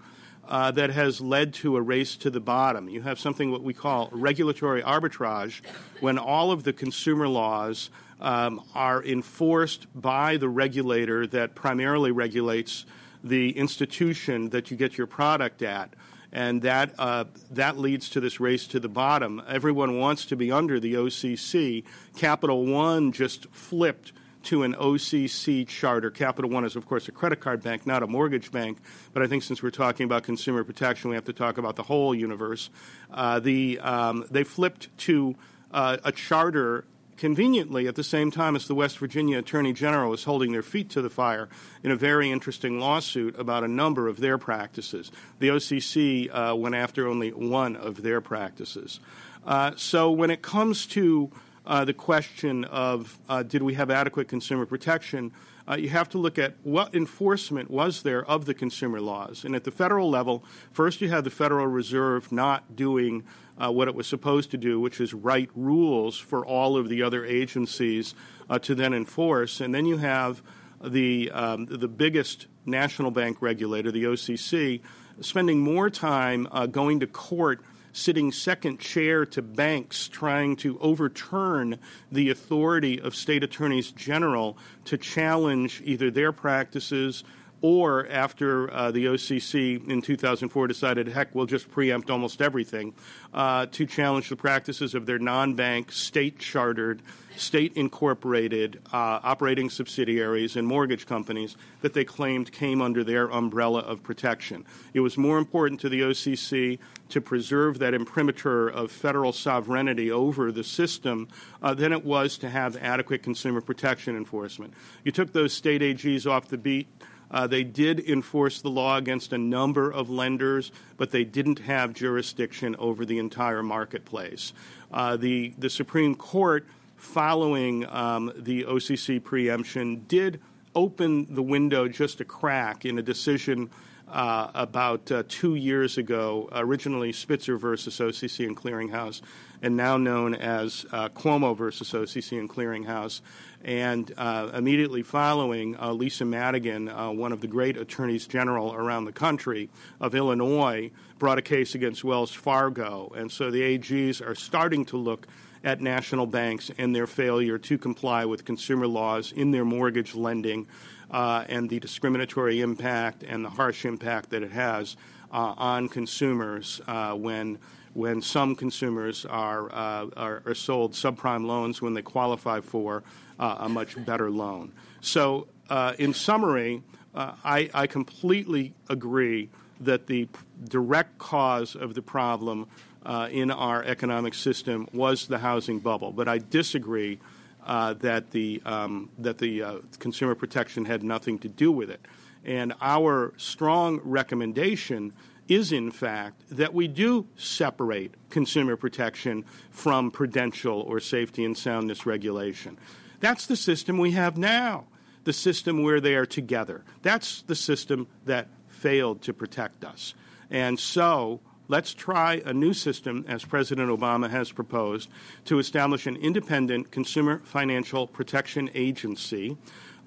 uh, that has led to a race to the bottom. You have something what we call regulatory arbitrage, when all of the consumer laws um, are enforced by the regulator that primarily regulates the institution that you get your product at. And that, uh, that leads to this race to the bottom. Everyone wants to be under the OCC. Capital One just flipped to an OCC charter. Capital One is, of course, a credit card bank, not a mortgage bank. But I think since we're talking about consumer protection, we have to talk about the whole universe. Uh, the, um, they flipped to uh, a charter conveniently at the same time as the West Virginia Attorney General is holding their feet to the fire in a very interesting lawsuit about a number of their practices. The OCC uh, went after only one of their practices. Uh, so when it comes to uh, the question of uh, did we have adequate consumer protection, uh, you have to look at what enforcement was there of the consumer laws. And at the federal level, first you had the Federal Reserve not doing uh, what it was supposed to do, which is write rules for all of the other agencies uh, to then enforce. And then you have the, um, the biggest national bank regulator, the OCC, spending more time uh, going to court sitting second chair to banks trying to overturn the authority of state attorneys general to challenge either their practices or after uh, the OCC in 2004 decided, heck, we'll just preempt almost everything, uh, to challenge the practices of their non bank, state chartered, state incorporated uh, operating subsidiaries and mortgage companies that they claimed came under their umbrella of protection. It was more important to the OCC to preserve that imprimatur of federal sovereignty over the system uh, than it was to have adequate consumer protection enforcement. You took those state AGs off the beat. Uh, they did enforce the law against a number of lenders, but they didn't have jurisdiction over the entire marketplace. Uh, the, the Supreme Court, following um, the OCC preemption, did open the window just a crack in a decision uh, about uh, two years ago, originally Spitzer versus OCC and Clearinghouse, and now known as uh, Cuomo versus OCC and Clearinghouse. And uh, immediately following, uh, Lisa Madigan, uh, one of the great attorneys general around the country of Illinois, brought a case against Wells Fargo. And so the AGs are starting to look at national banks and their failure to comply with consumer laws in their mortgage lending uh, and the discriminatory impact and the harsh impact that it has uh, on consumers uh, when when some consumers are, uh, are, are, sold subprime loans when they qualify for a much better loan. So, uh, in summary, uh, I, I, completely agree that the direct cause of the problem uh, in our economic system was the housing bubble, but I disagree uh, that the um, that the uh, consumer protection had nothing to do with it. And our strong recommendation is, in fact, that we do separate consumer protection from prudential or safety and soundness regulation. That's the system we have now, the system where they are together. That's the system that failed to protect us. And so let's try a new system, as President Obama has proposed, to establish an independent consumer financial protection agency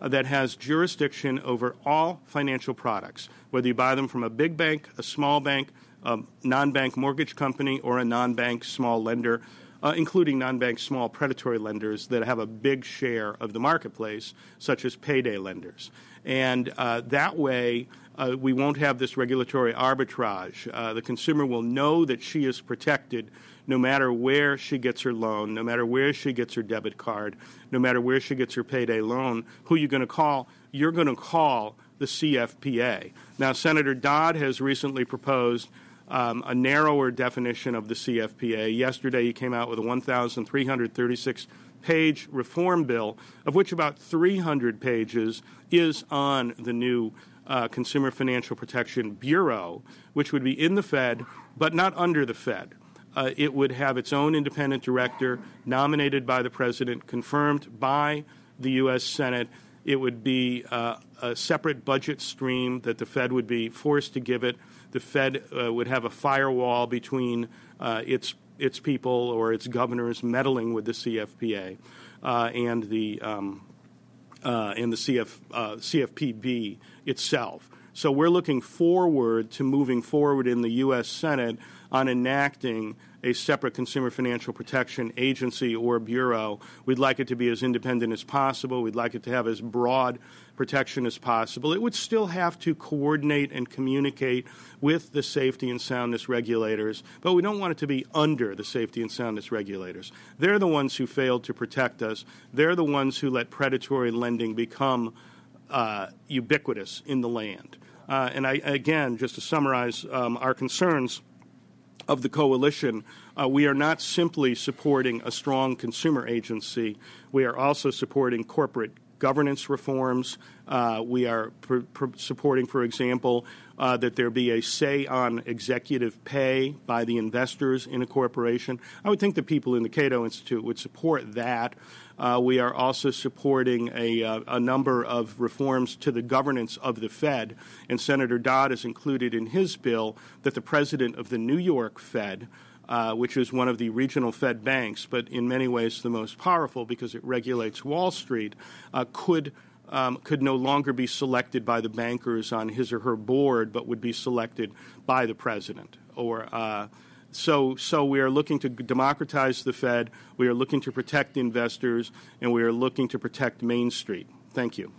uh, that has jurisdiction over all financial products, whether you buy them from a big bank, a small bank, a non bank mortgage company, or a non bank small lender uh, including non bank small predatory lenders that have a big share of the marketplace, such as payday lenders. And uh, that way, uh, we won't have this regulatory arbitrage. Uh, the consumer will know that she is protected no matter where she gets her loan, no matter where she gets her debit card, no matter where she gets her payday loan. Who are you going to call? You're going to call the CFPA. Now, Senator Dodd has recently proposed um, a narrower definition of the CFPA. Yesterday, he came out with a 1,336 page reform bill, of which about 300 pages is on the new uh, Consumer Financial Protection Bureau, which would be in the Fed, but not under the Fed. Uh, it would have its own independent director nominated by the president, confirmed by the U.S. Senate. It would be uh, a separate budget stream that the Fed would be forced to give it the Fed uh, would have a firewall between uh, its its people or its governors meddling with the CFPA uh, and the um, uh, and the CF, uh, CFPB itself. So we're looking forward to moving forward in the U.S. Senate on enacting a separate consumer financial protection agency or bureau. We'd like it to be as independent as possible. We'd like it to have as broad protection as possible. It would still have to coordinate and communicate with the safety and soundness regulators, but we don't want it to be under the safety and soundness regulators. They're the ones who failed to protect us. They're the ones who let predatory lending become uh, ubiquitous in the land. Uh, and I, again, just to summarize um, our concerns of the coalition, uh, we are not simply supporting a strong consumer agency. We are also supporting corporate governance reforms. Uh, we are pr- pr- supporting, for example, uh, that there be a say on executive pay by the investors in a corporation. I would think the people in the Cato Institute would support that. Uh, we are also supporting a, uh, a, number of reforms to the governance of the Fed, and Senator Dodd has included in his bill that the president of the New York Fed uh, which is one of the regional Fed banks, but in many ways the most powerful because it regulates Wall Street, uh, could. Um, could no longer be selected by the bankers on his or her board, but would be selected by the president. Or uh, so, so we are looking to democratize the Fed. We are looking to protect investors, and we are looking to protect Main Street. Thank you.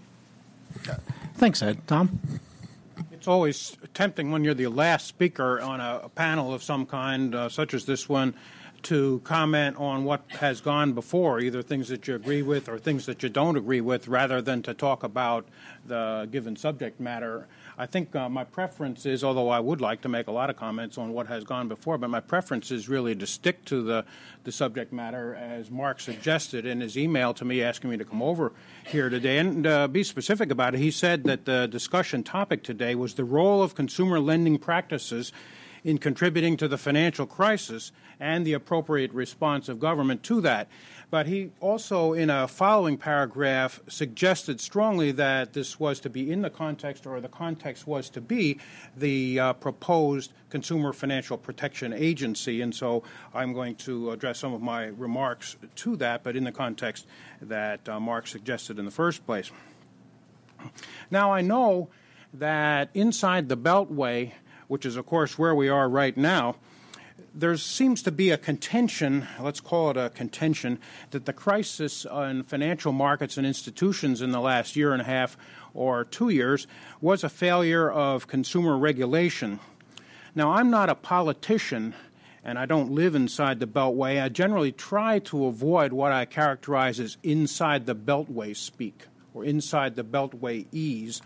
Thanks, Ed. Tom?
It's always tempting when you're the last speaker on a, a panel of some kind, uh, such as this one, to comment on what has gone before, either things that you agree with or things that you don't agree with, rather than to talk about the given subject matter. I think uh, my preference is, although I would like to make a lot of comments on what has gone before, but my preference is really to stick to the, the subject matter as Mark suggested in his email to me asking me to come over here today and uh, be specific about it. He said that the discussion topic today was the role of consumer lending practices in contributing to the financial crisis and the appropriate response of government to that. But he also, in a following paragraph, suggested strongly that this was to be in the context, or the context was to be, the uh, proposed Consumer Financial Protection Agency. And so I'm going to address some of my remarks to that, but in the context that uh, Mark suggested in the first place. Now, I know that inside the Beltway, which is, of course, where we are right now, there seems to be a contention, let's call it a contention, that the crisis in financial markets and institutions in the last year and a half or two years was a failure of consumer regulation. Now, I'm not a politician and I don't live inside the Beltway. I generally try to avoid what I characterize as inside the Beltway speak or inside the Beltway ease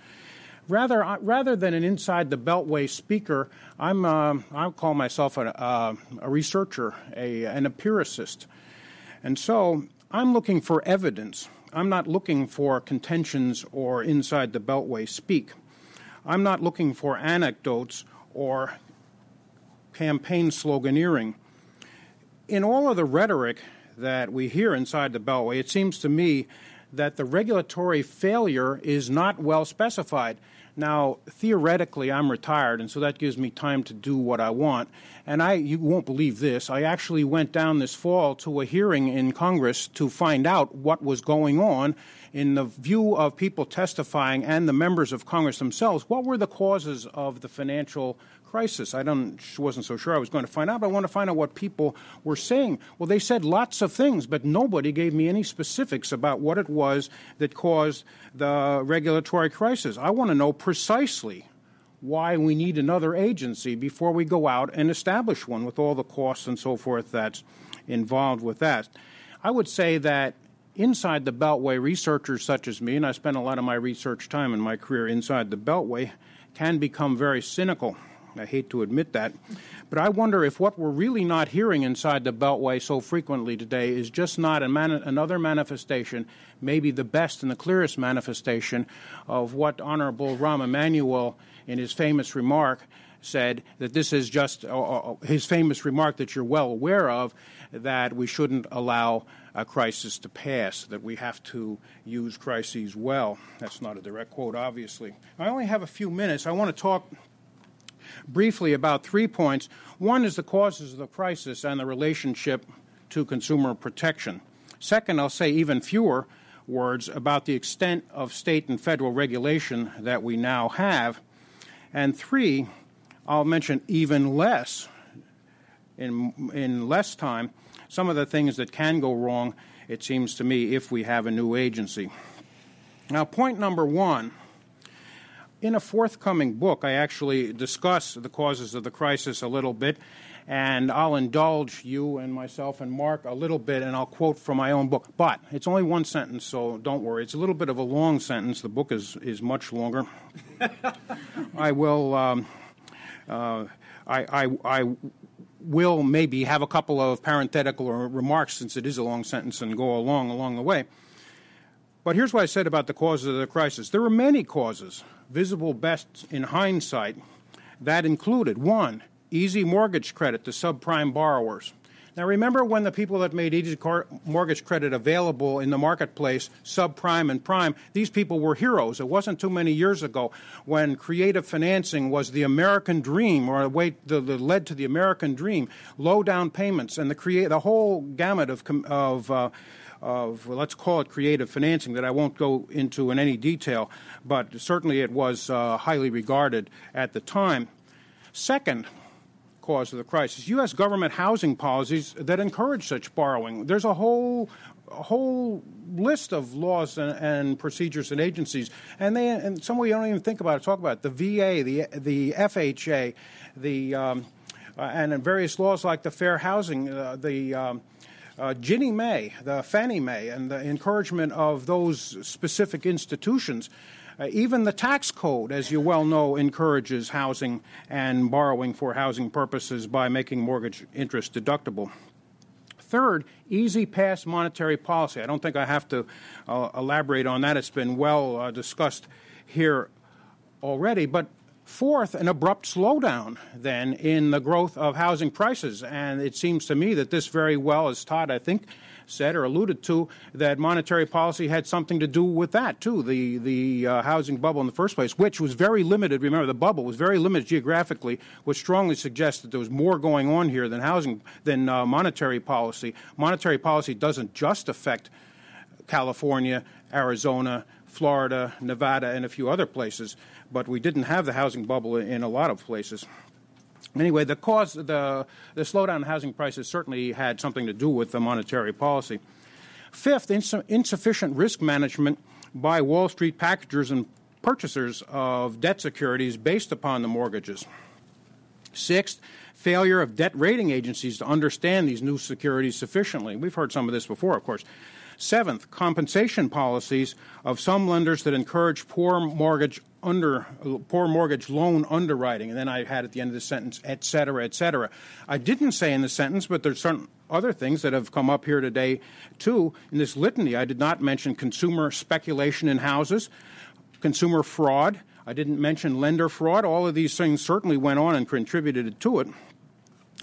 rather rather than an inside the beltway speaker, I'm uh, I call myself a, uh, a researcher, a, an empiricist, and so I'm looking for evidence. I'm not looking for contentions or inside the beltway speak. I'm not looking for anecdotes or campaign sloganeering. In all of the rhetoric that we hear inside the beltway, it seems to me that the regulatory failure is not well specified. Now, theoretically, I'm retired, and so that gives me time to do what I want. And I, you won't believe this, I actually went down this fall to a hearing in Congress to find out what was going on in the view of people testifying and the members of Congress themselves. What were the causes of the financial crisis. I don't, wasn't so sure I was going to find out, but I want to find out what people were saying. Well, they said lots of things, but nobody gave me any specifics about what it was that caused the regulatory crisis. I want to know precisely why we need another agency before we go out and establish one with all the costs and so forth that's involved with that. I would say that inside the Beltway, researchers such as me, and I spent a lot of my research time in my career inside the Beltway, can become very cynical I hate to admit that. But I wonder if what we're really not hearing inside the Beltway so frequently today is just not man- another manifestation, maybe the best and the clearest manifestation of what Honorable Rahm Emanuel, in his famous remark, said that this is just uh, uh, his famous remark that you're well aware of that we shouldn't allow a crisis to pass, that we have to use crises well. That's not a direct quote, obviously. I only have a few minutes. I want to talk briefly about three points. One is the causes of the crisis and the relationship to consumer protection. Second, I'll say even fewer words about the extent of state and federal regulation that we now have. And three, I'll mention even less, in, in less time, some of the things that can go wrong, it seems to me, if we have a new agency. Now, point number one in a forthcoming book, I actually discuss the causes of the crisis a little bit, and I'll indulge you and myself and Mark a little bit, and I'll quote from my own book. But it's only one sentence, so don't worry. It's a little bit of a long sentence. The book is, is much longer. I will. Um, uh, I, I, I will maybe have a couple of parenthetical remarks since it is a long sentence and go along along the way. But here's what I said about the causes of the crisis. There were many causes visible best in hindsight. That included one, easy mortgage credit to subprime borrowers. Now, remember when the people that made easy mortgage credit available in the marketplace, subprime and prime, these people were heroes. It wasn't too many years ago when creative financing was the American dream, or a way that led to the American dream. Low down payments and the create the whole gamut of of uh, of, let's call it creative financing, that I won't go into in any detail, but certainly it was uh, highly regarded at the time. Second, cause of the crisis. U.S. government housing policies that encourage such borrowing. There's a whole a whole list of laws and, and, procedures and agencies, and they in some you don't even think about it. Talk about it. the VA, the the FHA, the um, uh, and various laws like the Fair Housing, uh, the um, uh, Ginnie Mae, the Fannie Mae, and the encouragement of those specific institutions. Uh, even the tax code, as you well know, encourages housing and borrowing for housing purposes by making mortgage interest deductible. Third, easy pass monetary policy. I don't think I have to uh, elaborate on that. It's been well uh, discussed here already. But Fourth, an abrupt slowdown then in the growth of housing prices. And it seems to me that this very well, as Todd, I think, said or alluded to, that monetary policy had something to do with that, too. The, the uh, housing bubble in the first place, which was very limited. Remember, the bubble was very limited geographically, which strongly suggests that there was more going on here than housing, than uh, monetary policy. Monetary policy doesn't just affect California, Arizona, Florida, Nevada, and a few other places but we didn't have the housing bubble in a lot of places. Anyway, the cause, the, the slowdown in housing prices certainly had something to do with the monetary policy. Fifth, ins- insufficient risk management by Wall Street packagers and purchasers of debt securities based upon the mortgages. Sixth, failure of debt rating agencies to understand these new securities sufficiently. We've heard some of this before, of course. Seventh, compensation policies of some lenders that encourage poor mortgage under poor mortgage loan underwriting. And then I had at the end of the sentence, et cetera, et cetera. I didn't say in the sentence, but there's certain other things that have come up here today too. In this litany, I did not mention consumer speculation in houses, consumer fraud. I didn't mention lender fraud. All of these things certainly went on and contributed to it.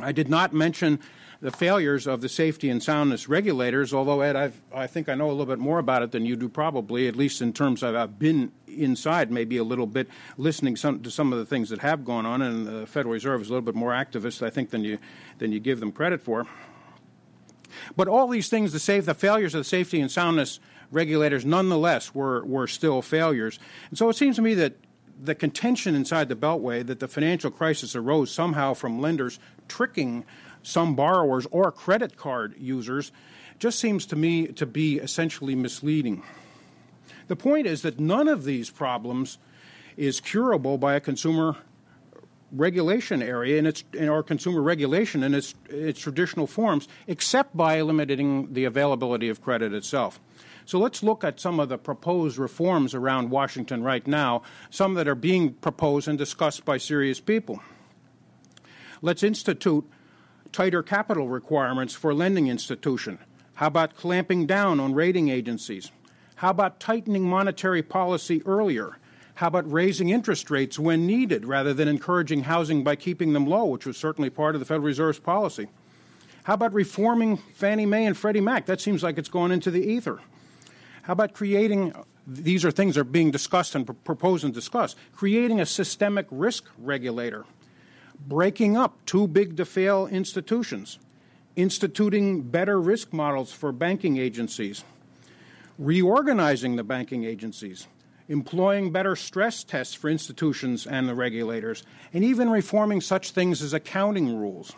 I did not mention the failures of the safety and soundness regulators, although, Ed, I've, i think I know a little bit more about it than you do, probably, at least in terms of I've been inside maybe a little bit, listening some, to some of the things that have gone on, and the Federal Reserve is a little bit more activist, I think, than you, than you give them credit for. But all these things, the, the failures of the safety and soundness regulators, nonetheless, were, were still failures. And so it seems to me that the contention inside the Beltway that the financial crisis arose somehow from lenders tricking some borrowers or credit card users just seems to me to be essentially misleading. The point is that none of these problems is curable by a consumer regulation area in its in our consumer regulation in its its traditional forms, except by eliminating the availability of credit itself. So let's look at some of the proposed reforms around Washington right now, some that are being proposed and discussed by serious people. Let's institute tighter capital requirements for lending institution? How about clamping down on rating agencies? How about tightening monetary policy earlier? How about raising interest rates when needed rather than encouraging housing by keeping them low, which was certainly part of the Federal Reserve's policy? How about reforming Fannie Mae and Freddie Mac? That seems like it's gone into the ether. How about creating these are things that are being discussed and proposed and discussed creating a systemic risk regulator breaking up too big to fail institutions, instituting better risk models for banking agencies, reorganizing the banking agencies, employing better stress tests for institutions and the regulators, and even reforming such things as accounting rules.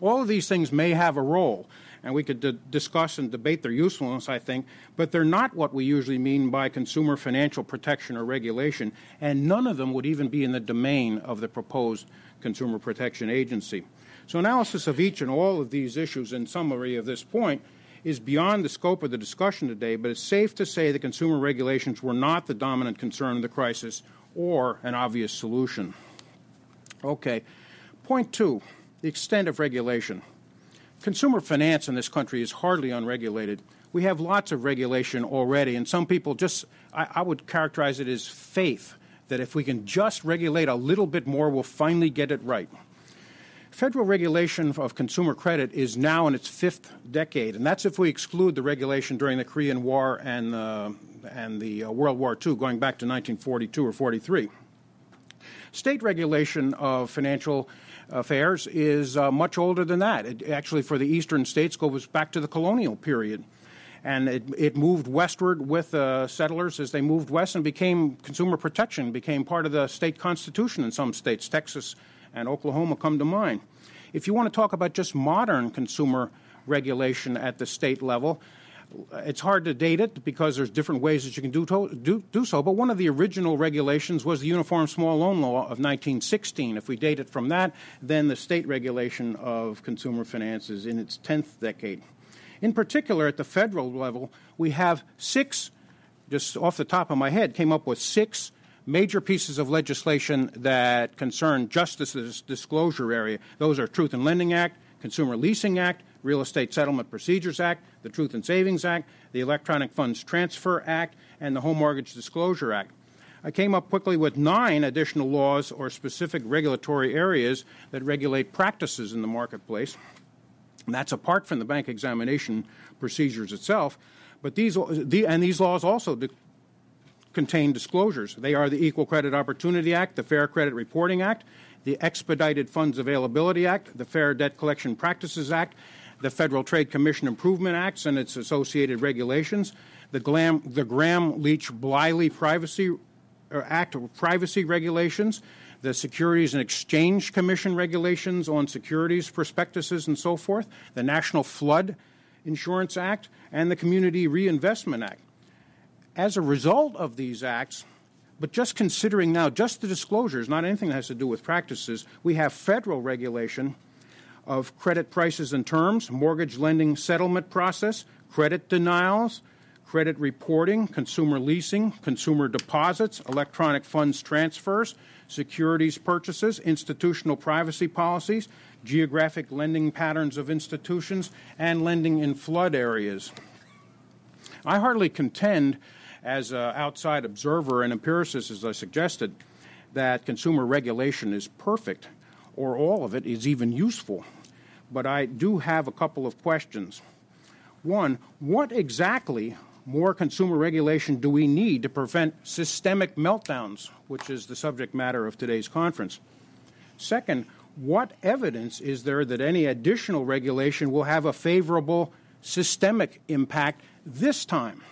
All of these things may have a role, and we could d- discuss and debate their usefulness, I think, but they're not what we usually mean by consumer financial protection or regulation, and none of them would even be in the domain of the proposed Consumer Protection Agency. So, analysis of each and all of these issues in summary of this point is beyond the scope of the discussion today, but it's safe to say that consumer regulations were not the dominant concern of the crisis or an obvious solution. Okay, point two the extent of regulation. Consumer finance in this country is hardly unregulated. We have lots of regulation already, and some people just, I, I, would characterize it as faith that if we can just regulate a little bit more, we'll finally get it right. Federal regulation of consumer credit is now in its fifth decade, and that's if we exclude the regulation during the Korean War and, uh, and the uh, World War II, going back to 1942 or 43. State regulation of financial affairs is uh, much older than that. It actually, for the eastern states, goes back to the colonial period. And it, it moved westward with uh, settlers as they moved west and became consumer protection, became part of the state constitution in some states, Texas and Oklahoma come to mind. If you want to talk about just modern consumer regulation at the state level, it's hard to date it because there's different ways that you can do, to, do, do so. But one of the original regulations was the Uniform Small Loan Law of 1916. If we date it from that, then the state regulation of consumer finance is in its 10th decade. In particular, at the federal level, we have six, just off the top of my head, came up with six major pieces of legislation that concern justice's disclosure area. Those are Truth in Lending Act, Consumer Leasing Act, Real Estate Settlement Procedures Act, the Truth in Savings Act, the Electronic Funds Transfer Act, and the Home Mortgage Disclosure Act. I came up quickly with nine additional laws or specific regulatory areas that regulate practices in the marketplace. And that's apart from the bank examination procedures itself. But these, and these laws also contain disclosures. They are the Equal Credit Opportunity Act, the Fair Credit Reporting Act, the Expedited Funds Availability Act, the Fair Debt Collection Practices Act, the Federal Trade Commission Improvement Acts and its associated regulations, the, Glam, the Gramm-Leach-Bliley Privacy uh, Act of Privacy Regulations, the Securities and Exchange Commission regulations on securities prospectuses and so forth, the National Flood Insurance Act, and the Community Reinvestment Act. As a result of these acts, but just considering now just the disclosures, not anything that has to do with practices, we have federal regulation of credit prices and terms, mortgage lending settlement process, credit denials, credit reporting, consumer leasing, consumer deposits, electronic funds transfers, securities purchases, institutional privacy policies, geographic lending patterns of institutions, and lending in flood areas. I hardly contend, as an outside observer and empiricist, as I suggested, that consumer regulation is perfect or all of it is even useful. But I do have a couple of questions. One, what exactly more consumer regulation do we need to prevent systemic meltdowns, which is the subject matter of today's conference? Second, what evidence is there that any additional regulation will have a favorable systemic impact this time?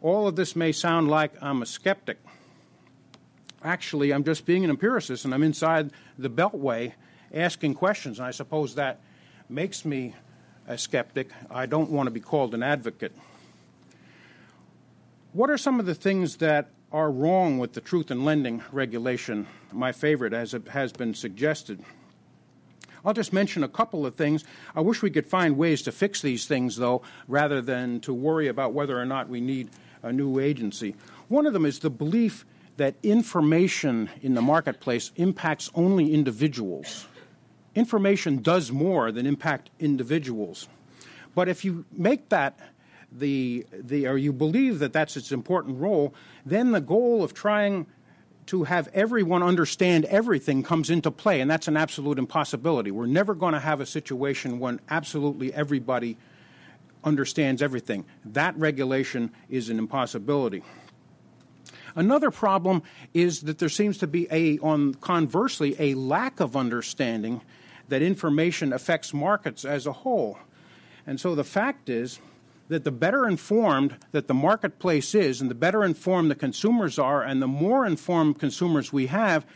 All of this may sound like I'm a skeptic. Actually, I'm just being an empiricist and I'm inside the beltway asking questions, and I suppose that makes me a skeptic. I don't want to be called an advocate. What are some of the things that are wrong with the truth in lending regulation? My favorite, as it has been suggested. I'll just mention a couple of things. I wish we could find ways to fix these things, though, rather than to worry about whether or not we need a new agency. One of them is the belief that information in the marketplace impacts only individuals. Information does more than impact individuals. But if you make that the, the or you believe that that's its important role, then the goal of trying to have everyone understand everything comes into play, and that's an absolute impossibility. We're never going to have a situation when absolutely everybody understands everything. That regulation is an impossibility. Another problem is that there seems to be a, on conversely, a lack of understanding that information affects markets as a whole. And so the fact is that the better informed that the marketplace is, and the better informed the consumers are, and the more informed consumers we have,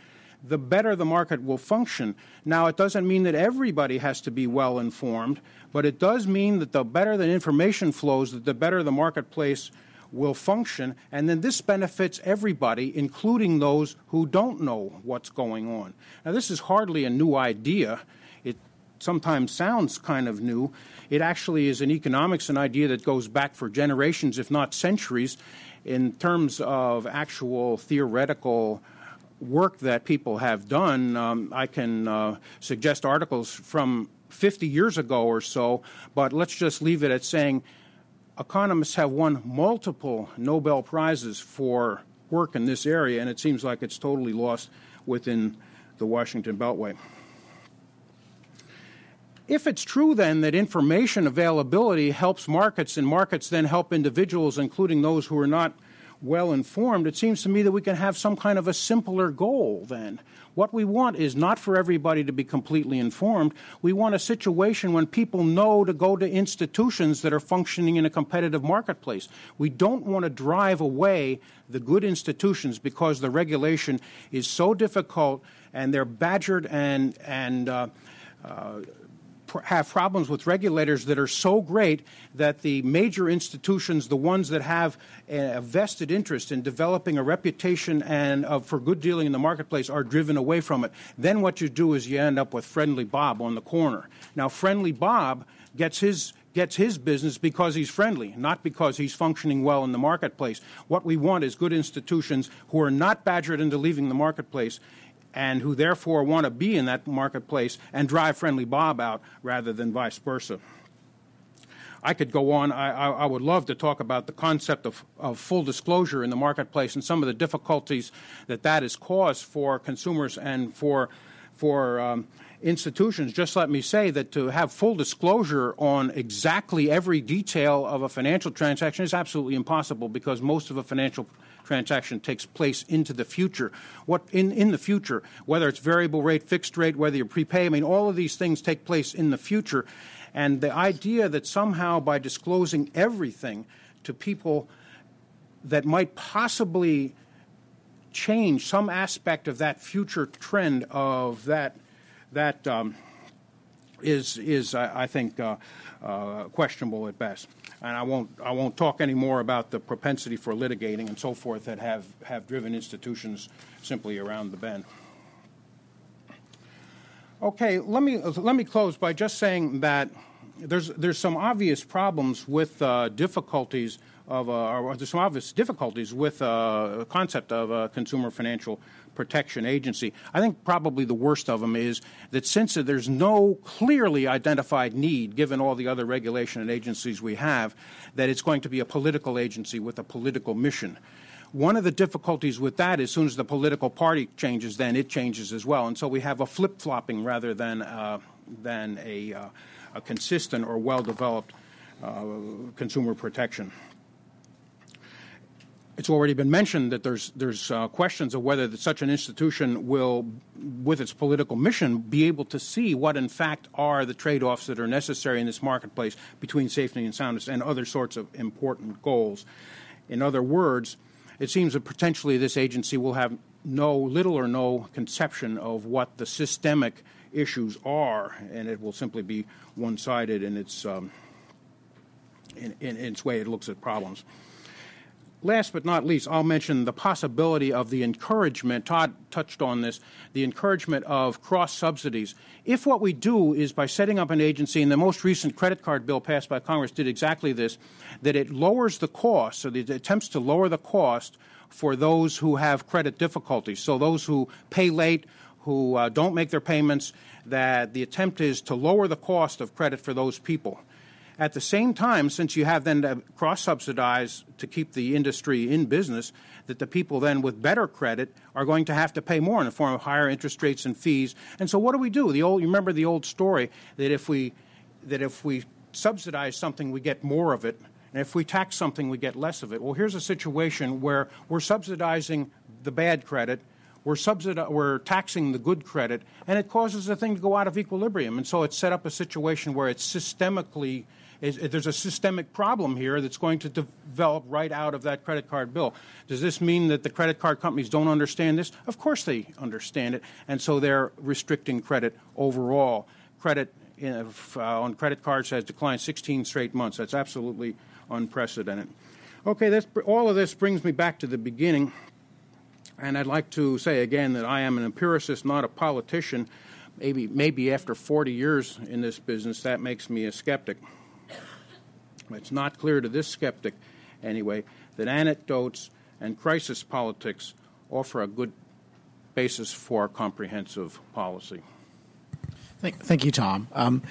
the better the market will function. Now, it doesn't mean that everybody has to be well informed, but it does mean that the better the information flows, the better the marketplace will function, and then this benefits everybody, including those who don't know what's going on. Now, this is hardly a new idea. It sometimes sounds kind of new. It actually is in economics an idea that goes back for generations, if not centuries, in terms of actual theoretical work that people have done. Um, I can uh, suggest articles from 50 years ago or so, but let's just leave it at saying economists have won multiple Nobel Prizes for work in this area, and it seems like it's totally lost within the Washington Beltway. If it's true then that information availability helps markets and markets then help individuals, including those who are not well informed, it seems to me that we can have some kind of a simpler goal then. What we want is not for everybody to be completely informed. We want a situation when people know to go to institutions that are functioning in a competitive marketplace. We don't want to drive away the good institutions because the regulation is so difficult and they're badgered and, and uh, uh, have problems with regulators that are so great that the major institutions, the ones that have a vested interest in developing a reputation and uh, for good dealing in the marketplace, are driven away from it. Then what you do is you end up with Friendly Bob on the corner. Now, Friendly Bob gets his gets his business because he's friendly, not because he's functioning well in the marketplace. What we want is good institutions who are not badgered into leaving the marketplace and who therefore want to be in that marketplace and drive Friendly Bob out rather than vice versa. I could go on. I, I, I, would love to talk about the concept of, of, full disclosure in the marketplace and some of the difficulties that that has caused for consumers and for for um, institutions. Just let me say that to have full disclosure on exactly every detail of a financial transaction is absolutely impossible because most of a financial transaction takes place into the future. What in, in the future, whether it's variable rate, fixed rate, whether you prepay, I mean, all of these things take place in the future. And the idea that somehow by disclosing everything to people that might possibly change some aspect of that future trend of that that um, is is I, I think uh, uh, questionable at best and I won't I won't talk any more about the propensity for litigating and so forth that have, have driven institutions simply around the bend. Okay, let me let me close by just saying that there's there's some obvious problems with uh, difficulties of uh, there's some obvious difficulties with uh, the concept of a consumer financial Protection Agency. I think probably the worst of them is that since there's no clearly identified need, given all the other regulation and agencies we have, that it's going to be a political agency with a political mission. One of the difficulties with that, as soon as the political party changes, then it changes as well. And so we have a flip flopping rather than, uh, than a, uh, a consistent or well developed uh, consumer protection it's already been mentioned that there's there's uh, questions of whether such an institution will, with its political mission, be able to see what in fact are the trade-offs that are necessary in this marketplace between safety and soundness and other sorts of important goals. In other words, it seems that potentially this agency will have no little or no conception of what the systemic issues are, and it will simply be one-sided in its um, in, in its way it looks at problems. Last but not least, I'll mention the possibility of the encouragement. Todd touched on this the encouragement of cross subsidies. If what we do is by setting up an agency, and the most recent credit card bill passed by Congress did exactly this, that it lowers the cost, so it attempts to lower the cost for those who have credit difficulties. So those who pay late, who uh, don't make their payments, that the attempt is to lower the cost of credit for those people. At the same time, since you have then to cross subsidize to keep the industry in business, that the people then with better credit are going to have to pay more in the form of higher interest rates and fees. And so, what do we do? The old, you remember the old story that if we that if we subsidize something, we get more of it, and if we tax something, we get less of it. Well, here's a situation where we're subsidizing the bad credit we're, subsidi- we're taxing the good credit, and it causes the thing to go out of equilibrium. And so it's set up a situation where it's systemically is, there's a systemic problem here that's going to develop right out of that credit card bill. Does this mean that the credit card companies don't understand this? Of course they understand it, and so they're restricting credit overall. Credit uh, on credit cards has declined 16 straight months. That's absolutely unprecedented. Okay, all of this brings me back to the beginning, and I'd like to say again that I am an empiricist, not a politician. Maybe, maybe after 40 years in this business, that makes me a skeptic. It's not clear to this skeptic, anyway, that anecdotes and crisis politics offer a good basis for comprehensive policy.
Thank, thank you, Tom. Um,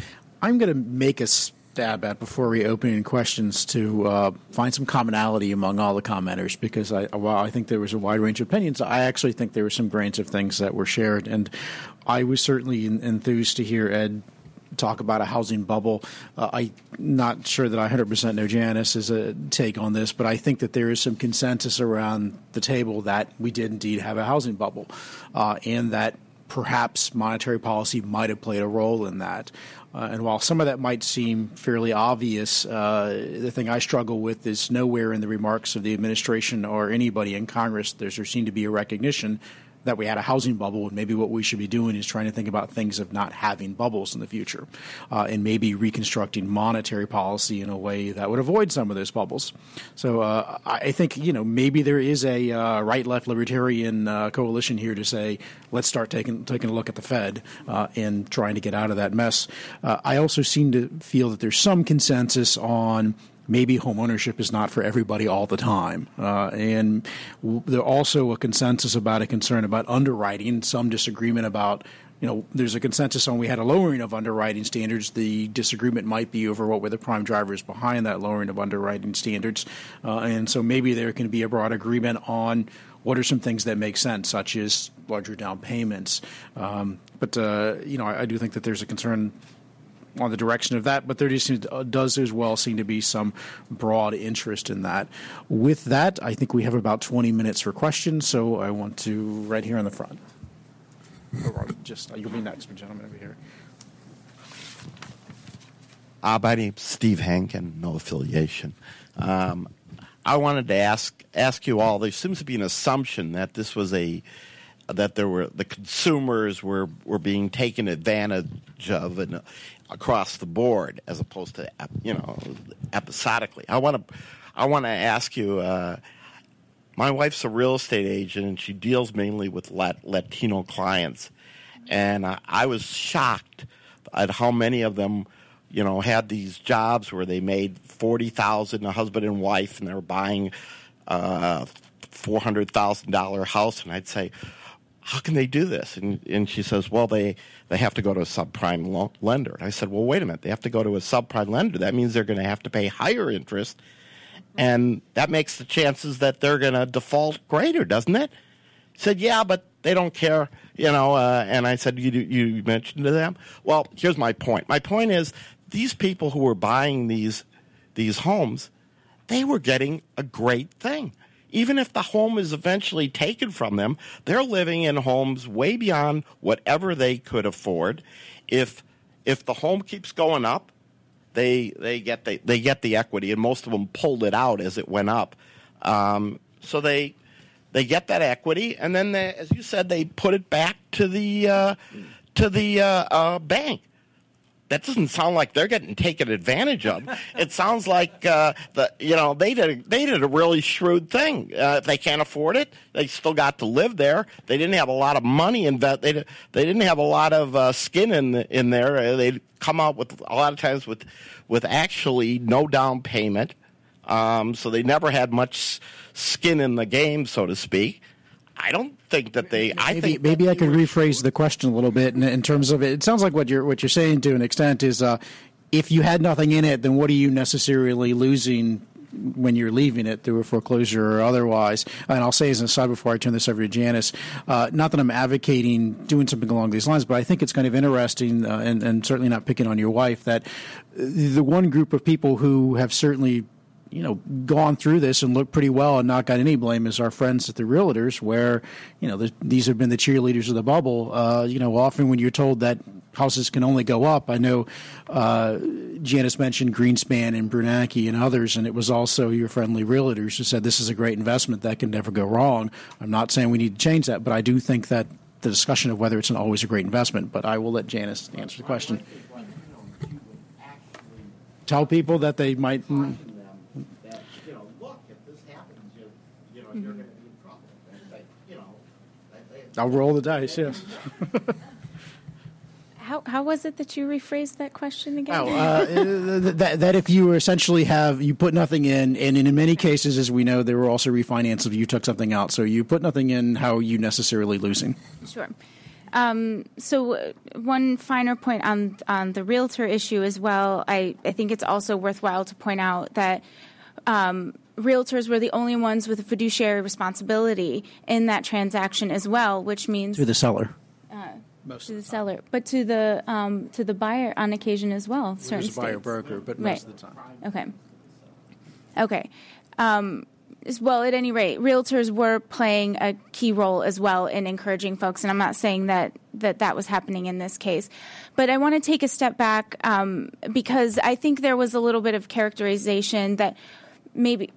I'm going to make a stab at before we open in questions to uh, find some commonality among all the commenters because I, while I think there was a wide range of opinions, I actually think there were some grains of things that were shared, and I was certainly enthused to hear Ed talk about a housing bubble. Uh, I'm not sure that I 100% know Janis's take on this, but I think that there is some consensus around the table that we did indeed have a housing bubble, uh, and that perhaps monetary policy might have played a role in that. Uh, and while some of that might seem fairly obvious, uh, the thing I struggle with is nowhere in the remarks of the administration or anybody in Congress does there seem to be a recognition that we had a housing bubble, and maybe what we should be doing is trying to think about things of not having bubbles in the future, uh, and maybe reconstructing monetary policy in a way that would avoid some of those bubbles. So uh, I think you know maybe there is a uh, right-left libertarian uh, coalition here to say let's start taking taking a look at the Fed uh, and trying to get out of that mess. Uh, I also seem to feel that there's some consensus on maybe homeownership is not for everybody all the time. Uh, and w- there's also a consensus about a concern about underwriting, some disagreement about you know, there's a consensus on we had a lowering of underwriting standards. The disagreement might be over what were the prime drivers behind that lowering of underwriting standards. Uh, and so maybe there can be a broad agreement on what are some things that make sense, such as larger down payments. Um, but, uh, you know, I, I do think that there's a concern on the direction of that, but there just does as well seem to be some broad interest in that. With that, I think we have about 20 minutes for questions, so I want to right here in the front. Or just you'll be next, gentleman over here.
Uh, my name's Steve Hankin, no affiliation. Um, I wanted to ask ask you all. There seems to be an assumption that this was a that there were the consumers were were being taken advantage of and across the board as opposed to you know episodically. I want to I want to ask you. Uh, my wife's a real estate agent and she deals mainly with Lat- Latino clients, and I, I was shocked at how many of them you know, had these jobs where they made forty thousand, a husband and wife, and they were buying a four hundred thousand dollar house, and I'd say, how can they do this? And and she says, well, they they have to go to a subprime lo- lender. And I said, well, wait a minute, they have to go to a subprime lender. That means they're going to have to pay higher interest, and that makes the chances that they're going to default greater, doesn't it? Said, yeah, but they don't care, you know. Uh, and I said, you you mentioned to them. Well, here's my point. My point is these people who were buying these these homes, they were getting a great thing. Even if the home is eventually taken from them, they're living in homes way beyond whatever they could afford. If if the home keeps going up, they they get the, they get the equity, and most of them pulled it out as it went up. Um, so they they get that equity, and then they, as you said, they put it back to the uh, to the uh, uh, bank that doesn't sound like they're getting taken advantage of. it sounds like uh, the you know they did they did a really shrewd thing. Uh, if they can't afford it, they still got to live there. They didn't have a lot of money in that. They they didn't have a lot of uh, skin in in there. Uh, they'd come out with a lot of times with with actually no down payment. Um, so they never had much skin in the game, so to speak. I don't think that they. I
maybe,
think
maybe I could rephrase the question a little bit in, in, terms of it. It sounds like what you're what you're saying to an extent is, uh, if you had nothing in it, then what are you necessarily losing when you're leaving it through a foreclosure or otherwise. And I'll say as an aside before I turn this over to Janis, uh, not that I'm advocating doing something along these lines, but I think it's kind of interesting uh, and, and certainly not picking on your wife that the one group of people who have certainly you know, gone through this and looked pretty well and not got any blame as our friends at the realtors, where, you know, these have been the cheerleaders of the bubble. Uh, you know, often when you're told that houses can only go up, I know uh, Janis mentioned Greenspan and Bernanke and others, and it was also your friendly realtors who said this is a great investment that can never go wrong. I'm not saying we need to change that, but I do think that the discussion of whether it's an always a great investment, but I will let Janis answer the question. Tell people that they might you're going to be in trouble. They, you know, they, I'll roll the dice. Yes.
How, how was it that you rephrased that question again?
Oh, uh, that, that if you essentially have you put nothing in, and in many cases, as we know, there were also refinances if you took something out. So you put nothing in, how are you necessarily losing?
Sure. Um, so uh, one finer point on on the realtor issue as well. I, I think it's also worthwhile to point out that um, realtors were the only ones with a fiduciary responsibility in that transaction as well, which means
to the seller.
Uh,
Most
to
of
the
the time.
seller, but to the um, to the buyer on occasion as well. Certain
There's a buyer
states.
broker, but
Right.
most of the time.
Okay. Okay. Um, as well, at any rate, realtors were playing a key role as well in encouraging folks, and I'm not saying that that, that was happening in this case. But I want to take a step back um, because I think there was a little bit of characterization that maybe.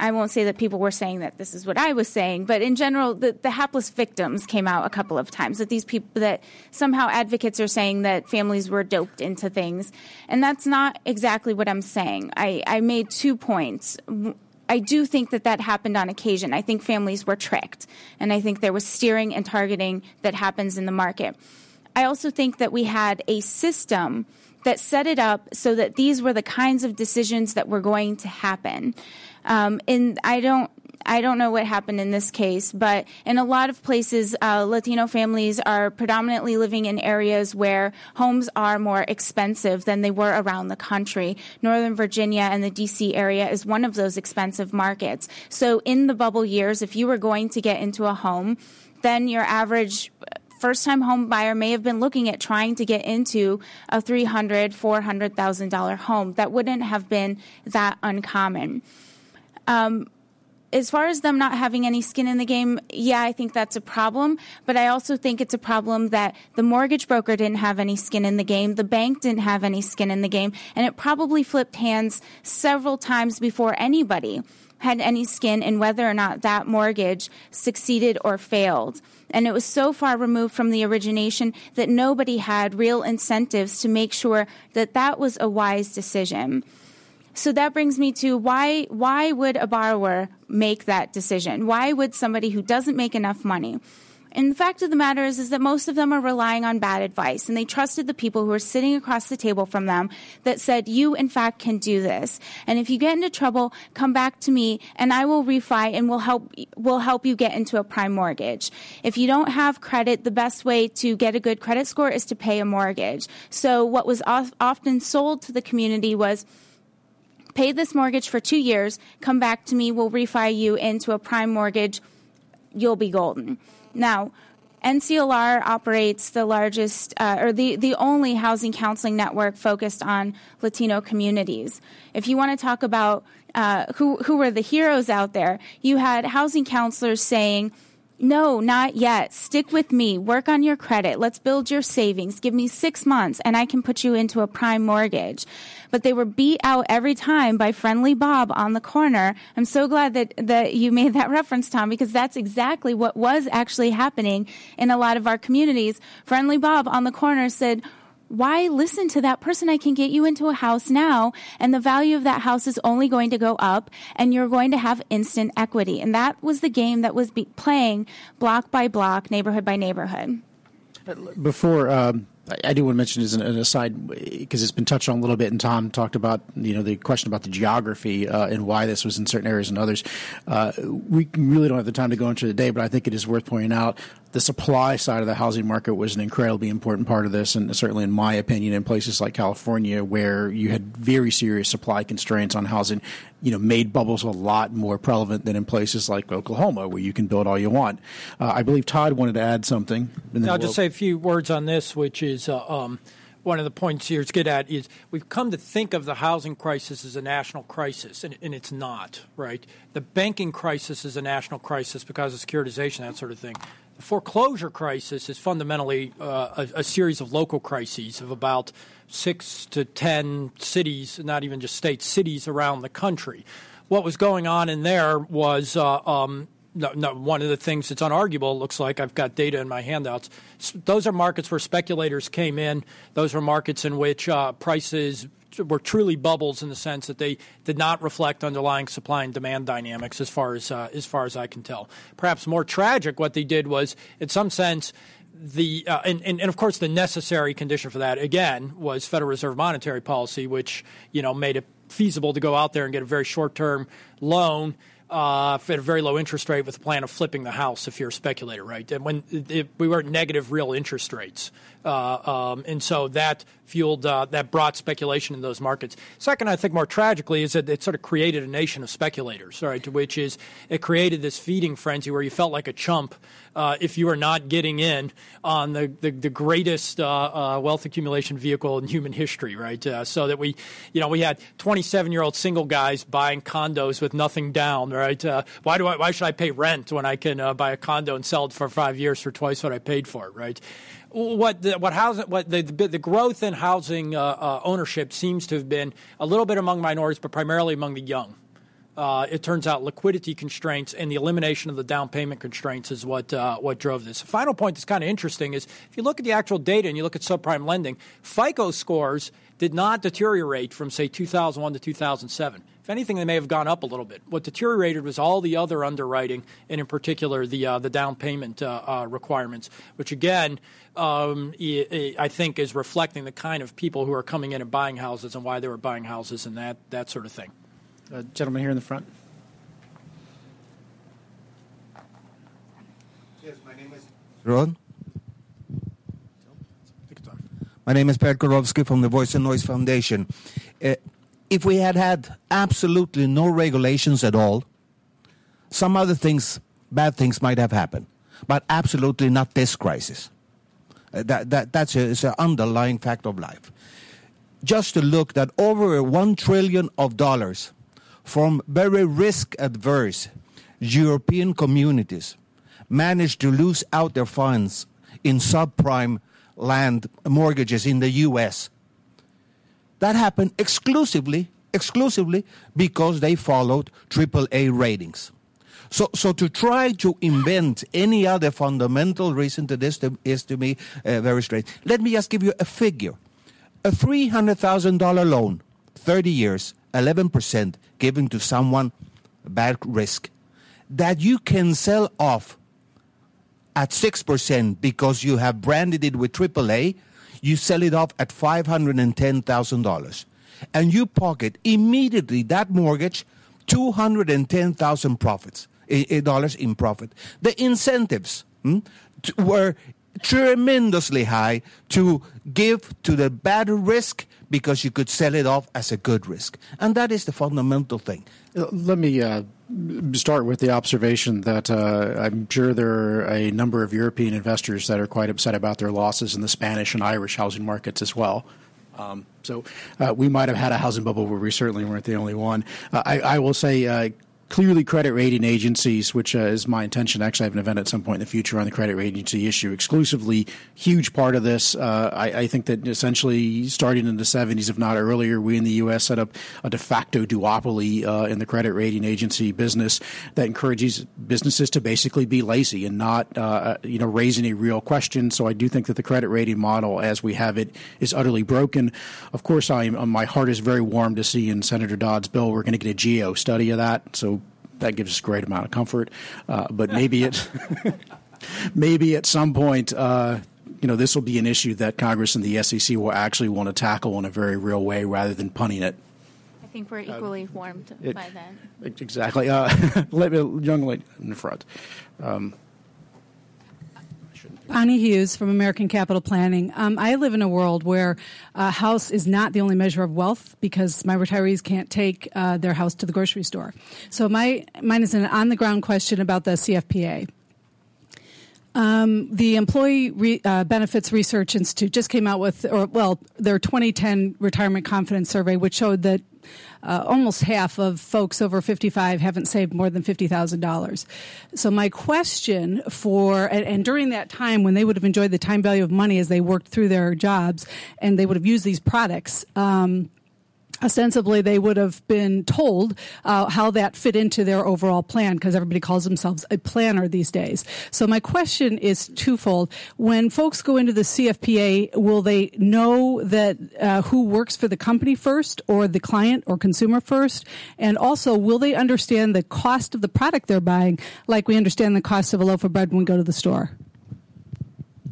I won't say that people were saying that this is what I was saying, but in general, the, the hapless victims came out a couple of times. That these people, that somehow advocates are saying that families were doped into things. And that's not exactly what I'm saying. I, I made two points. I do think that that happened on occasion. I think families were tricked, and I think there was steering and targeting that happens in the market. I also think that we had a system that set it up so that these were the kinds of decisions that were going to happen. Um, and I don't. I don't know what happened in this case, but in a lot of places, uh, Latino families are predominantly living in areas where homes are more expensive than they were around the country. Northern Virginia and the DC area is one of those expensive markets. So, in the bubble years, if you were going to get into a home, then your average first time home buyer may have been looking at trying to get into a $300,000, $400,000 home. That wouldn't have been that uncommon. Um, as far as them not having any skin in the game, yeah, I think that's a problem. But I also think it's a problem that the mortgage broker didn't have any skin in the game, the bank didn't have any skin in the game, and it probably flipped hands several times before anybody had any skin in whether or not that mortgage succeeded or failed. And it was so far removed from the origination that nobody had real incentives to make sure that that was a wise decision. So that brings me to why why would a borrower make that decision? Why would somebody who doesn't make enough money? And the fact of the matter is, is that most of them are relying on bad advice, and they trusted the people who are sitting across the table from them that said, "You, in fact, can do this. And if you get into trouble, come back to me, and I will refi and will help will help you get into a prime mortgage. If you don't have credit, the best way to get a good credit score is to pay a mortgage. So what was of, often sold to the community was pay this mortgage for two years, come back to me, we'll refi you into a prime mortgage, you'll be golden. Now, NCLR operates the largest uh, or the, the only housing counseling network focused on Latino communities. If you want to talk about uh, who, who were the heroes out there, you had housing counselors saying, no, not yet. Stick with me. Work on your credit. Let's build your savings. Give me six months and I can put you into a prime mortgage. But they were beat out every time by friendly Bob on the corner. I'm so glad that, that you made that reference, Tom, because that's exactly what was actually happening in a lot of our communities. Friendly Bob on the corner said, why listen to that person? I can get you into a house now, and the value of that house is only going to go up, and you're going to have instant equity. And that was the game that was playing block by block, neighborhood by neighborhood.
Before um, I, do want to mention as an, an aside because it's been touched on a little bit, and Tom talked about you know the question about the geography uh, and why this was in certain areas and others. Uh, we really don't have the time to go into today, but I think it is worth pointing out the supply side of the housing market was an incredibly important part of this, and certainly, in my opinion, in places like California, where you had very serious supply constraints on housing, you know, made bubbles a lot more prevalent than in places like Oklahoma, where you can build all you want. Uh, I believe Todd wanted to add something. and
I'll
we'll-
just say a few words on this, which is uh, um, one of the points here to get at is we've come to think of the housing crisis as a national crisis, and, and it's not, right? The banking crisis is a national crisis because of securitization, that sort of thing. The foreclosure crisis is fundamentally uh, a, a series of local crises of about six to ten cities, not even just states, cities around the country. What was going on in there was uh, um, no, no, one of the things that's unarguable, it looks like I've got data in my handouts. Those are markets where speculators came in. Those are markets in which uh, prices were truly bubbles in the sense that they did not reflect underlying supply and demand dynamics, as far as uh, as far as I can tell. Perhaps more tragic, what they did was, in some sense, the uh, and, and, and of course the necessary condition for that again was Federal Reserve monetary policy, which you know made it feasible to go out there and get a very short term loan uh, at a very low interest rate with a plan of flipping the house if you're a speculator, right? And when it, we were at negative real interest rates. Uh, um, and so that fueled, uh, that brought speculation in those markets. Second, I think more tragically, is that it sort of created a nation of speculators, right? Which is it created this feeding frenzy where you felt like a chump uh, if you were not getting in on the, the, the greatest uh, uh, wealth accumulation vehicle in human history, right? Uh, so that we, you know, we had 27 year old single guys buying condos with nothing down, right? Why do I, why should I pay rent when I can buy a condo and sell it for five years for twice what I paid for it, right? What the, what housing what the, the, growth in housing uh, uh, ownership seems to have been a little bit among minorities, but primarily among the young. Uh, it turns out liquidity constraints and the elimination of the down payment constraints is what uh, what drove this. Final point that's kind of interesting is if you look at the actual data and you look at subprime lending, FICO scores did not deteriorate from say 2001 to 2007. If anything, they may have gone up a little bit. What deteriorated was all the other underwriting, and in particular the uh, the down payment uh, uh, requirements, which again um, I think is reflecting the kind of people who are coming in and buying houses and why they were buying houses and that that sort of thing.
Uh, gentleman here in the front.
Yes, my name is Ron. My name is Per Kurowski from the Voice and Noise Foundation. Uh, if we had had absolutely no regulations at all, some other things, bad things might have happened, but absolutely not this crisis. Uh, that, that, that's an underlying fact of life. Just to look that over one trillion of dollars from very risk adverse European communities managed to lose out their funds in subprime land mortgages in the US that happened exclusively, exclusively because they followed AAA ratings. So, so to try to invent any other fundamental reason to this to, is to me uh, very strange. Let me just give you a figure. A $300,000 loan, 30 years, 11% given to someone, bad risk, that you can sell off at 6% because you have branded it with AAA you sell it off at $510,000 and you pocket immediately that mortgage 210,000 profits dollars in profit. The incentives hmm, were tremendously high to give to the bad risk because you could sell it off as a good risk. And that is the fundamental thing.
Let me uh, start with the observation that uh, I'm sure there are a number of European investors that are quite upset about their losses in the Spanish and Irish housing markets as well. Um, so uh, we might have had a housing bubble, but we certainly weren't the only one. Uh, I, I, will say uh, clearly credit rating agencies, which uh, is my intention. Actually, I have an event at some point in the future on the credit rating agency issue exclusively. Huge part of this. Uh, I, I, think that essentially starting in the 70s, if not earlier, we in the U.S. set up a de facto duopoly uh, in the credit rating agency business that encourages businesses to basically be lazy and not, uh, you know, raise any real questions. So I do think that the credit rating model, as we have it, is utterly broken. Of course, I am, my heart is very warm to see in Senator Dodd's bill we're going to get a GAO study of that. So that gives us a great amount of comfort. Uh, but maybe it, maybe at some point, uh, you know, this will be an issue that Congress and the SEC will actually want to tackle in a very real way rather than punting it.
I think we're equally uh, warmed it, by then.
Exactly. Uh, let me, young lady in the front. Um,
Bonnie Hughes from American Capital Planning. Um, I live in a world where a house is not the only measure of wealth because my retirees can't take uh, their house to the grocery store. So my mine is an on the ground question about the CFPA. Um, the Employee Re- uh, Benefits Research Institute just came out with, or well, their 2010 Retirement Confidence Survey, which showed that uh, almost half of folks over 55 haven't saved more than $50,000. So my question for, and, and, during that time when they would have enjoyed the time value of money as they worked through their jobs and they would have used these products, um, ostensibly they would have been told uh, how that fit into their overall plan because everybody calls themselves a planner these days. So my question is twofold. When folks go into the CFPA, will they know that uh, who works for the company first or the client or consumer first? And also, will they understand the cost of the product they're buying like we understand the cost of a loaf of bread when we go to the store?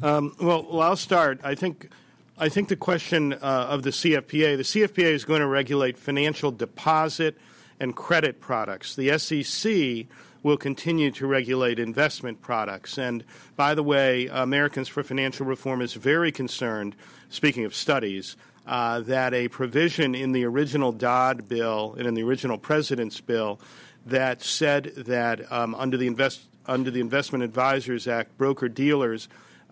Um, well, well, I'll start. I think I think the question uh, of the CFPA, the CFPA is going to regulate financial deposit and credit products. The SEC will continue to regulate investment products. And by the way, Americans for Financial Reform is very concerned, speaking of studies, uh, that a provision in the original Dodd bill and in the original President's bill that said that um, under the invest under the Investment Advisors Act, broker dealers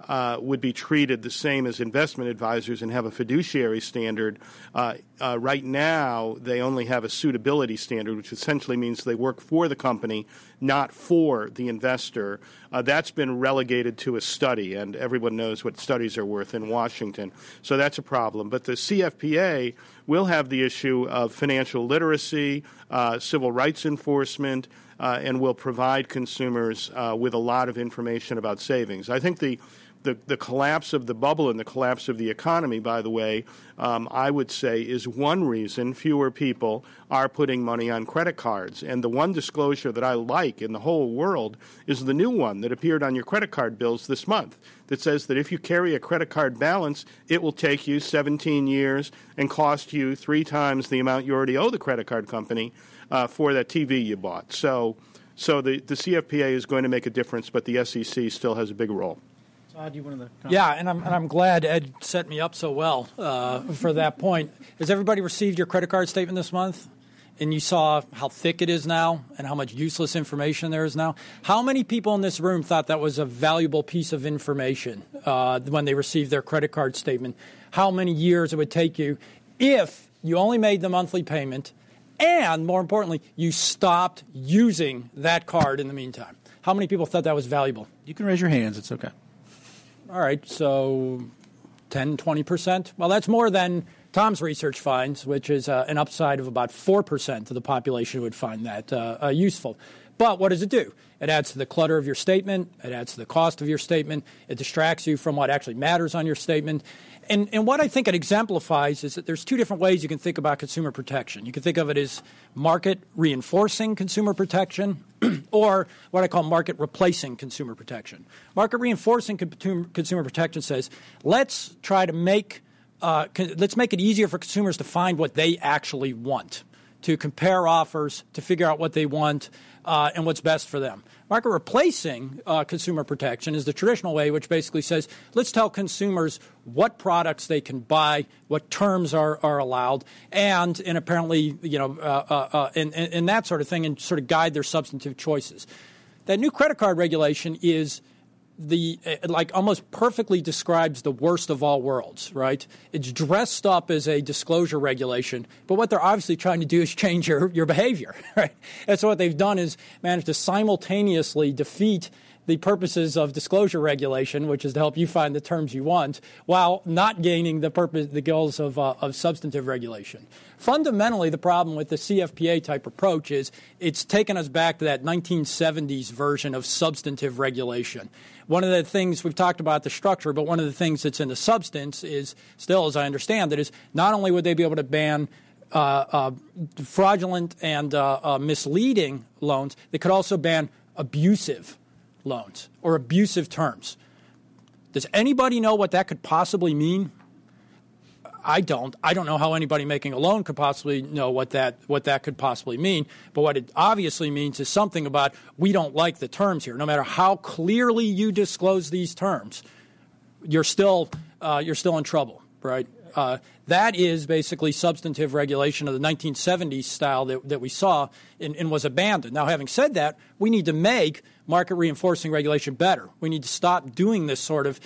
uh, would be treated the same as investment advisors and have a fiduciary standard. Uh, uh, right now, they only have a suitability standard, which essentially means they work for the company, not for the investor. Uh, that's been relegated to a study, and everyone knows what studies are worth in Washington. So that's a problem. But the CFPA will have the issue of financial literacy, uh, civil rights enforcement. Uh, and will provide consumers with a lot of information about savings. I think the the, the collapse of the bubble and the collapse of the economy, by the way, um, I would say is one reason fewer people are putting money on credit cards. And the one disclosure that I like in the whole world is the new one that appeared on your credit card bills this month that says that if you carry a credit card balance, it will take you 17 years and cost you three times the amount you already owe the credit card company uh, for that TV you bought. So, so the, the CFPA is going to make a difference, but the SEC still has a big role.
Todd, you wanted to yeah, and I'm, and I'm glad Ed set me up so well uh, for that point. Has everybody received your credit card statement this month? And you saw how thick it is now and how much useless information there is now. How many people in this room thought that was a valuable piece of information uh, when they received their credit card statement? How many years it would take you if you only made the monthly payment and, more importantly, you stopped using that card in the meantime? How many people thought that was valuable?
You can raise your hands, it's okay.
All right, so 10, 20%. Well, that's more than Tom's research finds, which is uh, an upside of about 4% of the population would find that uh, uh, useful. But what does it do? It adds to the clutter of your statement, it adds to the cost of your statement, it distracts you from what actually matters on your statement, and, and what I think it exemplifies is that there's two different ways you can think about consumer protection. You can think of it as market reinforcing consumer protection or what I call market replacing consumer protection. Market reinforcing consumer protection says let's try to make uh, let's make it easier for consumers to find what they actually want, to compare offers, to figure out what they want uh, and what's best for them. Market replacing uh, consumer protection is the traditional way, which basically says let's tell consumers what products they can buy, what terms are, are allowed, and, and apparently, you know, uh, uh, uh and, and that sort of thing, and sort of guide their substantive choices. That new credit card regulation is the uh, like almost perfectly describes the worst of all worlds, right? It's dressed up as a disclosure regulation, but what they're obviously trying to do is change your, your behavior, right? And so what they've done is managed to simultaneously defeat the purposes of disclosure regulation, which is to help you find the terms you want, while not gaining the purpose, the goals of, uh, of substantive regulation. Fundamentally, the problem with the CFPA type approach is it's taken us back to that 1970s version of substantive regulation. One of the things we've talked about the structure, but one of the things that's in the substance is still, as I understand it, is not only would they be able to ban uh, uh, fraudulent and uh, uh misleading loans, they could also ban abusive loans or abusive terms. Does anybody know what that could possibly mean? I don't. I don't know how anybody making a loan could possibly know what that what that could possibly mean. But what it obviously means is something about we don't like the terms here. No matter how clearly you disclose these terms, you're still uh, you're still in trouble, right? Uh, that is basically substantive regulation of the 1970s style that, that we saw and, and was abandoned. Now, having said that, we need to make market reinforcing regulation better. We need to stop doing this sort of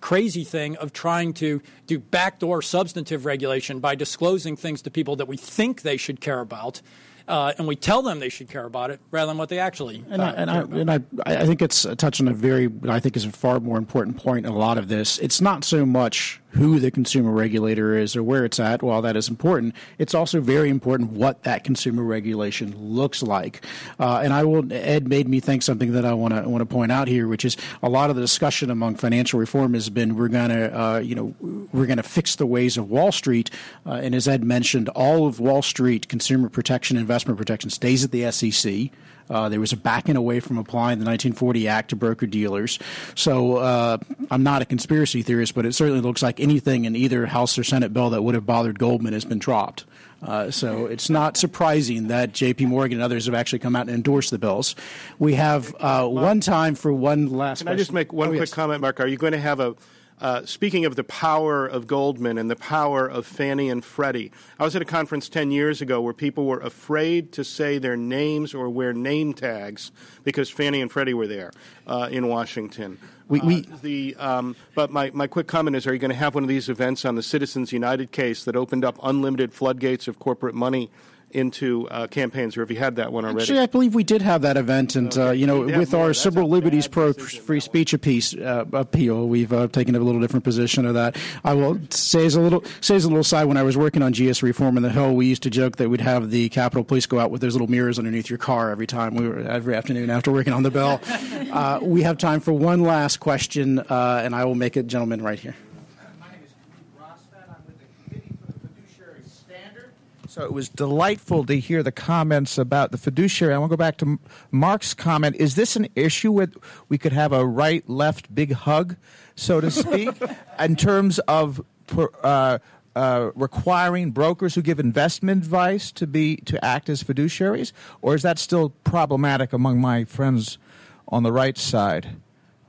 crazy thing of trying to do backdoor substantive regulation by disclosing things to people that we think they should care about uh, and we tell them they should care about it rather than what they actually
and, uh, I, and, I, and I, I, think it's touching a very I think is a far more important point in a lot of this. It's not so much who the consumer regulator is or where it's at. While that is important, it's also very important what that consumer regulation looks like. Uh, and I will Ed made me think something that I want to want to point out here, which is a lot of the discussion among financial reform has been we're going to uh, you know we're going to fix the ways of Wall Street. Uh, and as Ed mentioned, all of Wall Street consumer protection investment investment protection stays at the SEC. Uh, there was a backing away from applying the 1940 Act to broker dealers. So uh, I'm not a conspiracy theorist, but it certainly looks like anything in either House or Senate bill that would have bothered Goldman has been dropped. Uh, so it's not surprising that J.P. Morgan and others have actually come out and endorsed the bills. We have uh, one time for one last.
Can I just make one
oh,
quick
yes.
comment, Mark? Are you going to have a uh, speaking of the power of Goldman and the power of Fannie and Freddie, I was at a conference 10 years ago where people were afraid to say their names or wear name tags because Fannie and Freddie were there uh, in Washington.
We, we
uh, the, um, but my, my quick comment is are you going to have one of these events on the Citizens United case that opened up unlimited floodgates of corporate money into uh, campaigns, or have you had that one already?
Actually, I believe we did have that event, and uh, you know,
We'd
with
more.
our civil liberties pro free speech appease, uh, appeal, we've uh, taken a little different position of that. I will say as a little say as a little side. When I was working on GSE reform in the Hill, we used to joke that we'd have the Capitol Police go out with those little mirrors underneath your car every time we were every afternoon after working on the bill. uh, we have time for one last question, uh, and I will make it, gentlemen, right here.
My name is Pete Rostad. I'm with the Committee for the Fiduciary Standard. So it was delightful to hear the comments about the fiduciary. I want to go back to Mark's comment. Is this an issue with we could have a right left big hug, so to speak, in terms of per- uh, uh, requiring brokers who give investment advice to be to act as fiduciaries, or is that still problematic among my friends on the right side?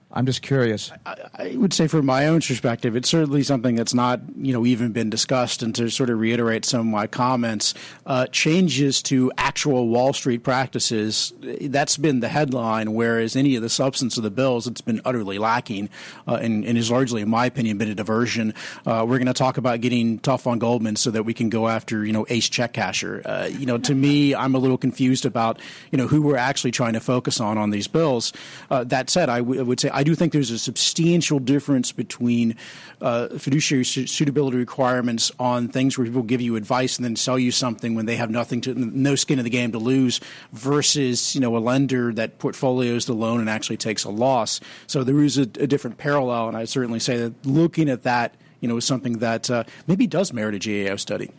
I'm just curious.
I would say, from my own perspective, it's certainly something that's not, you know, even been discussed. And to sort of reiterate some of my comments, uh, changes to actual Wall Street practices, that's been the headline. Whereas any of the substance of the bills, it's been utterly lacking, uh, and, and is largely, in my opinion, been a diversion. Uh, we're going to talk about getting tough on Goldman so that we can go after, you know, ace check casher. Uh, you know, to me, I'm a little confused about, you know, who we're actually trying to focus on on these bills. Uh, that said, I w- would say I do think there's a substantial difference between uh, fiduciary su- suitability requirements on things where people give you advice and then sell you something when they have nothing to, no skin in the game to lose, versus you know a lender that portfolios the loan and actually takes a loss. So there is a, a different parallel, and I certainly say that looking at that, you know, is something that uh, maybe does merit a GAO study.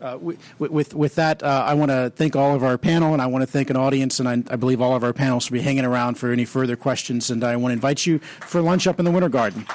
Uh, with, with, with that, uh, I want to thank all of our panel, and I want to thank an audience, and I, I believe all of our panels will be hanging around for any further questions. And I want to invite you for lunch up in the Winter Garden.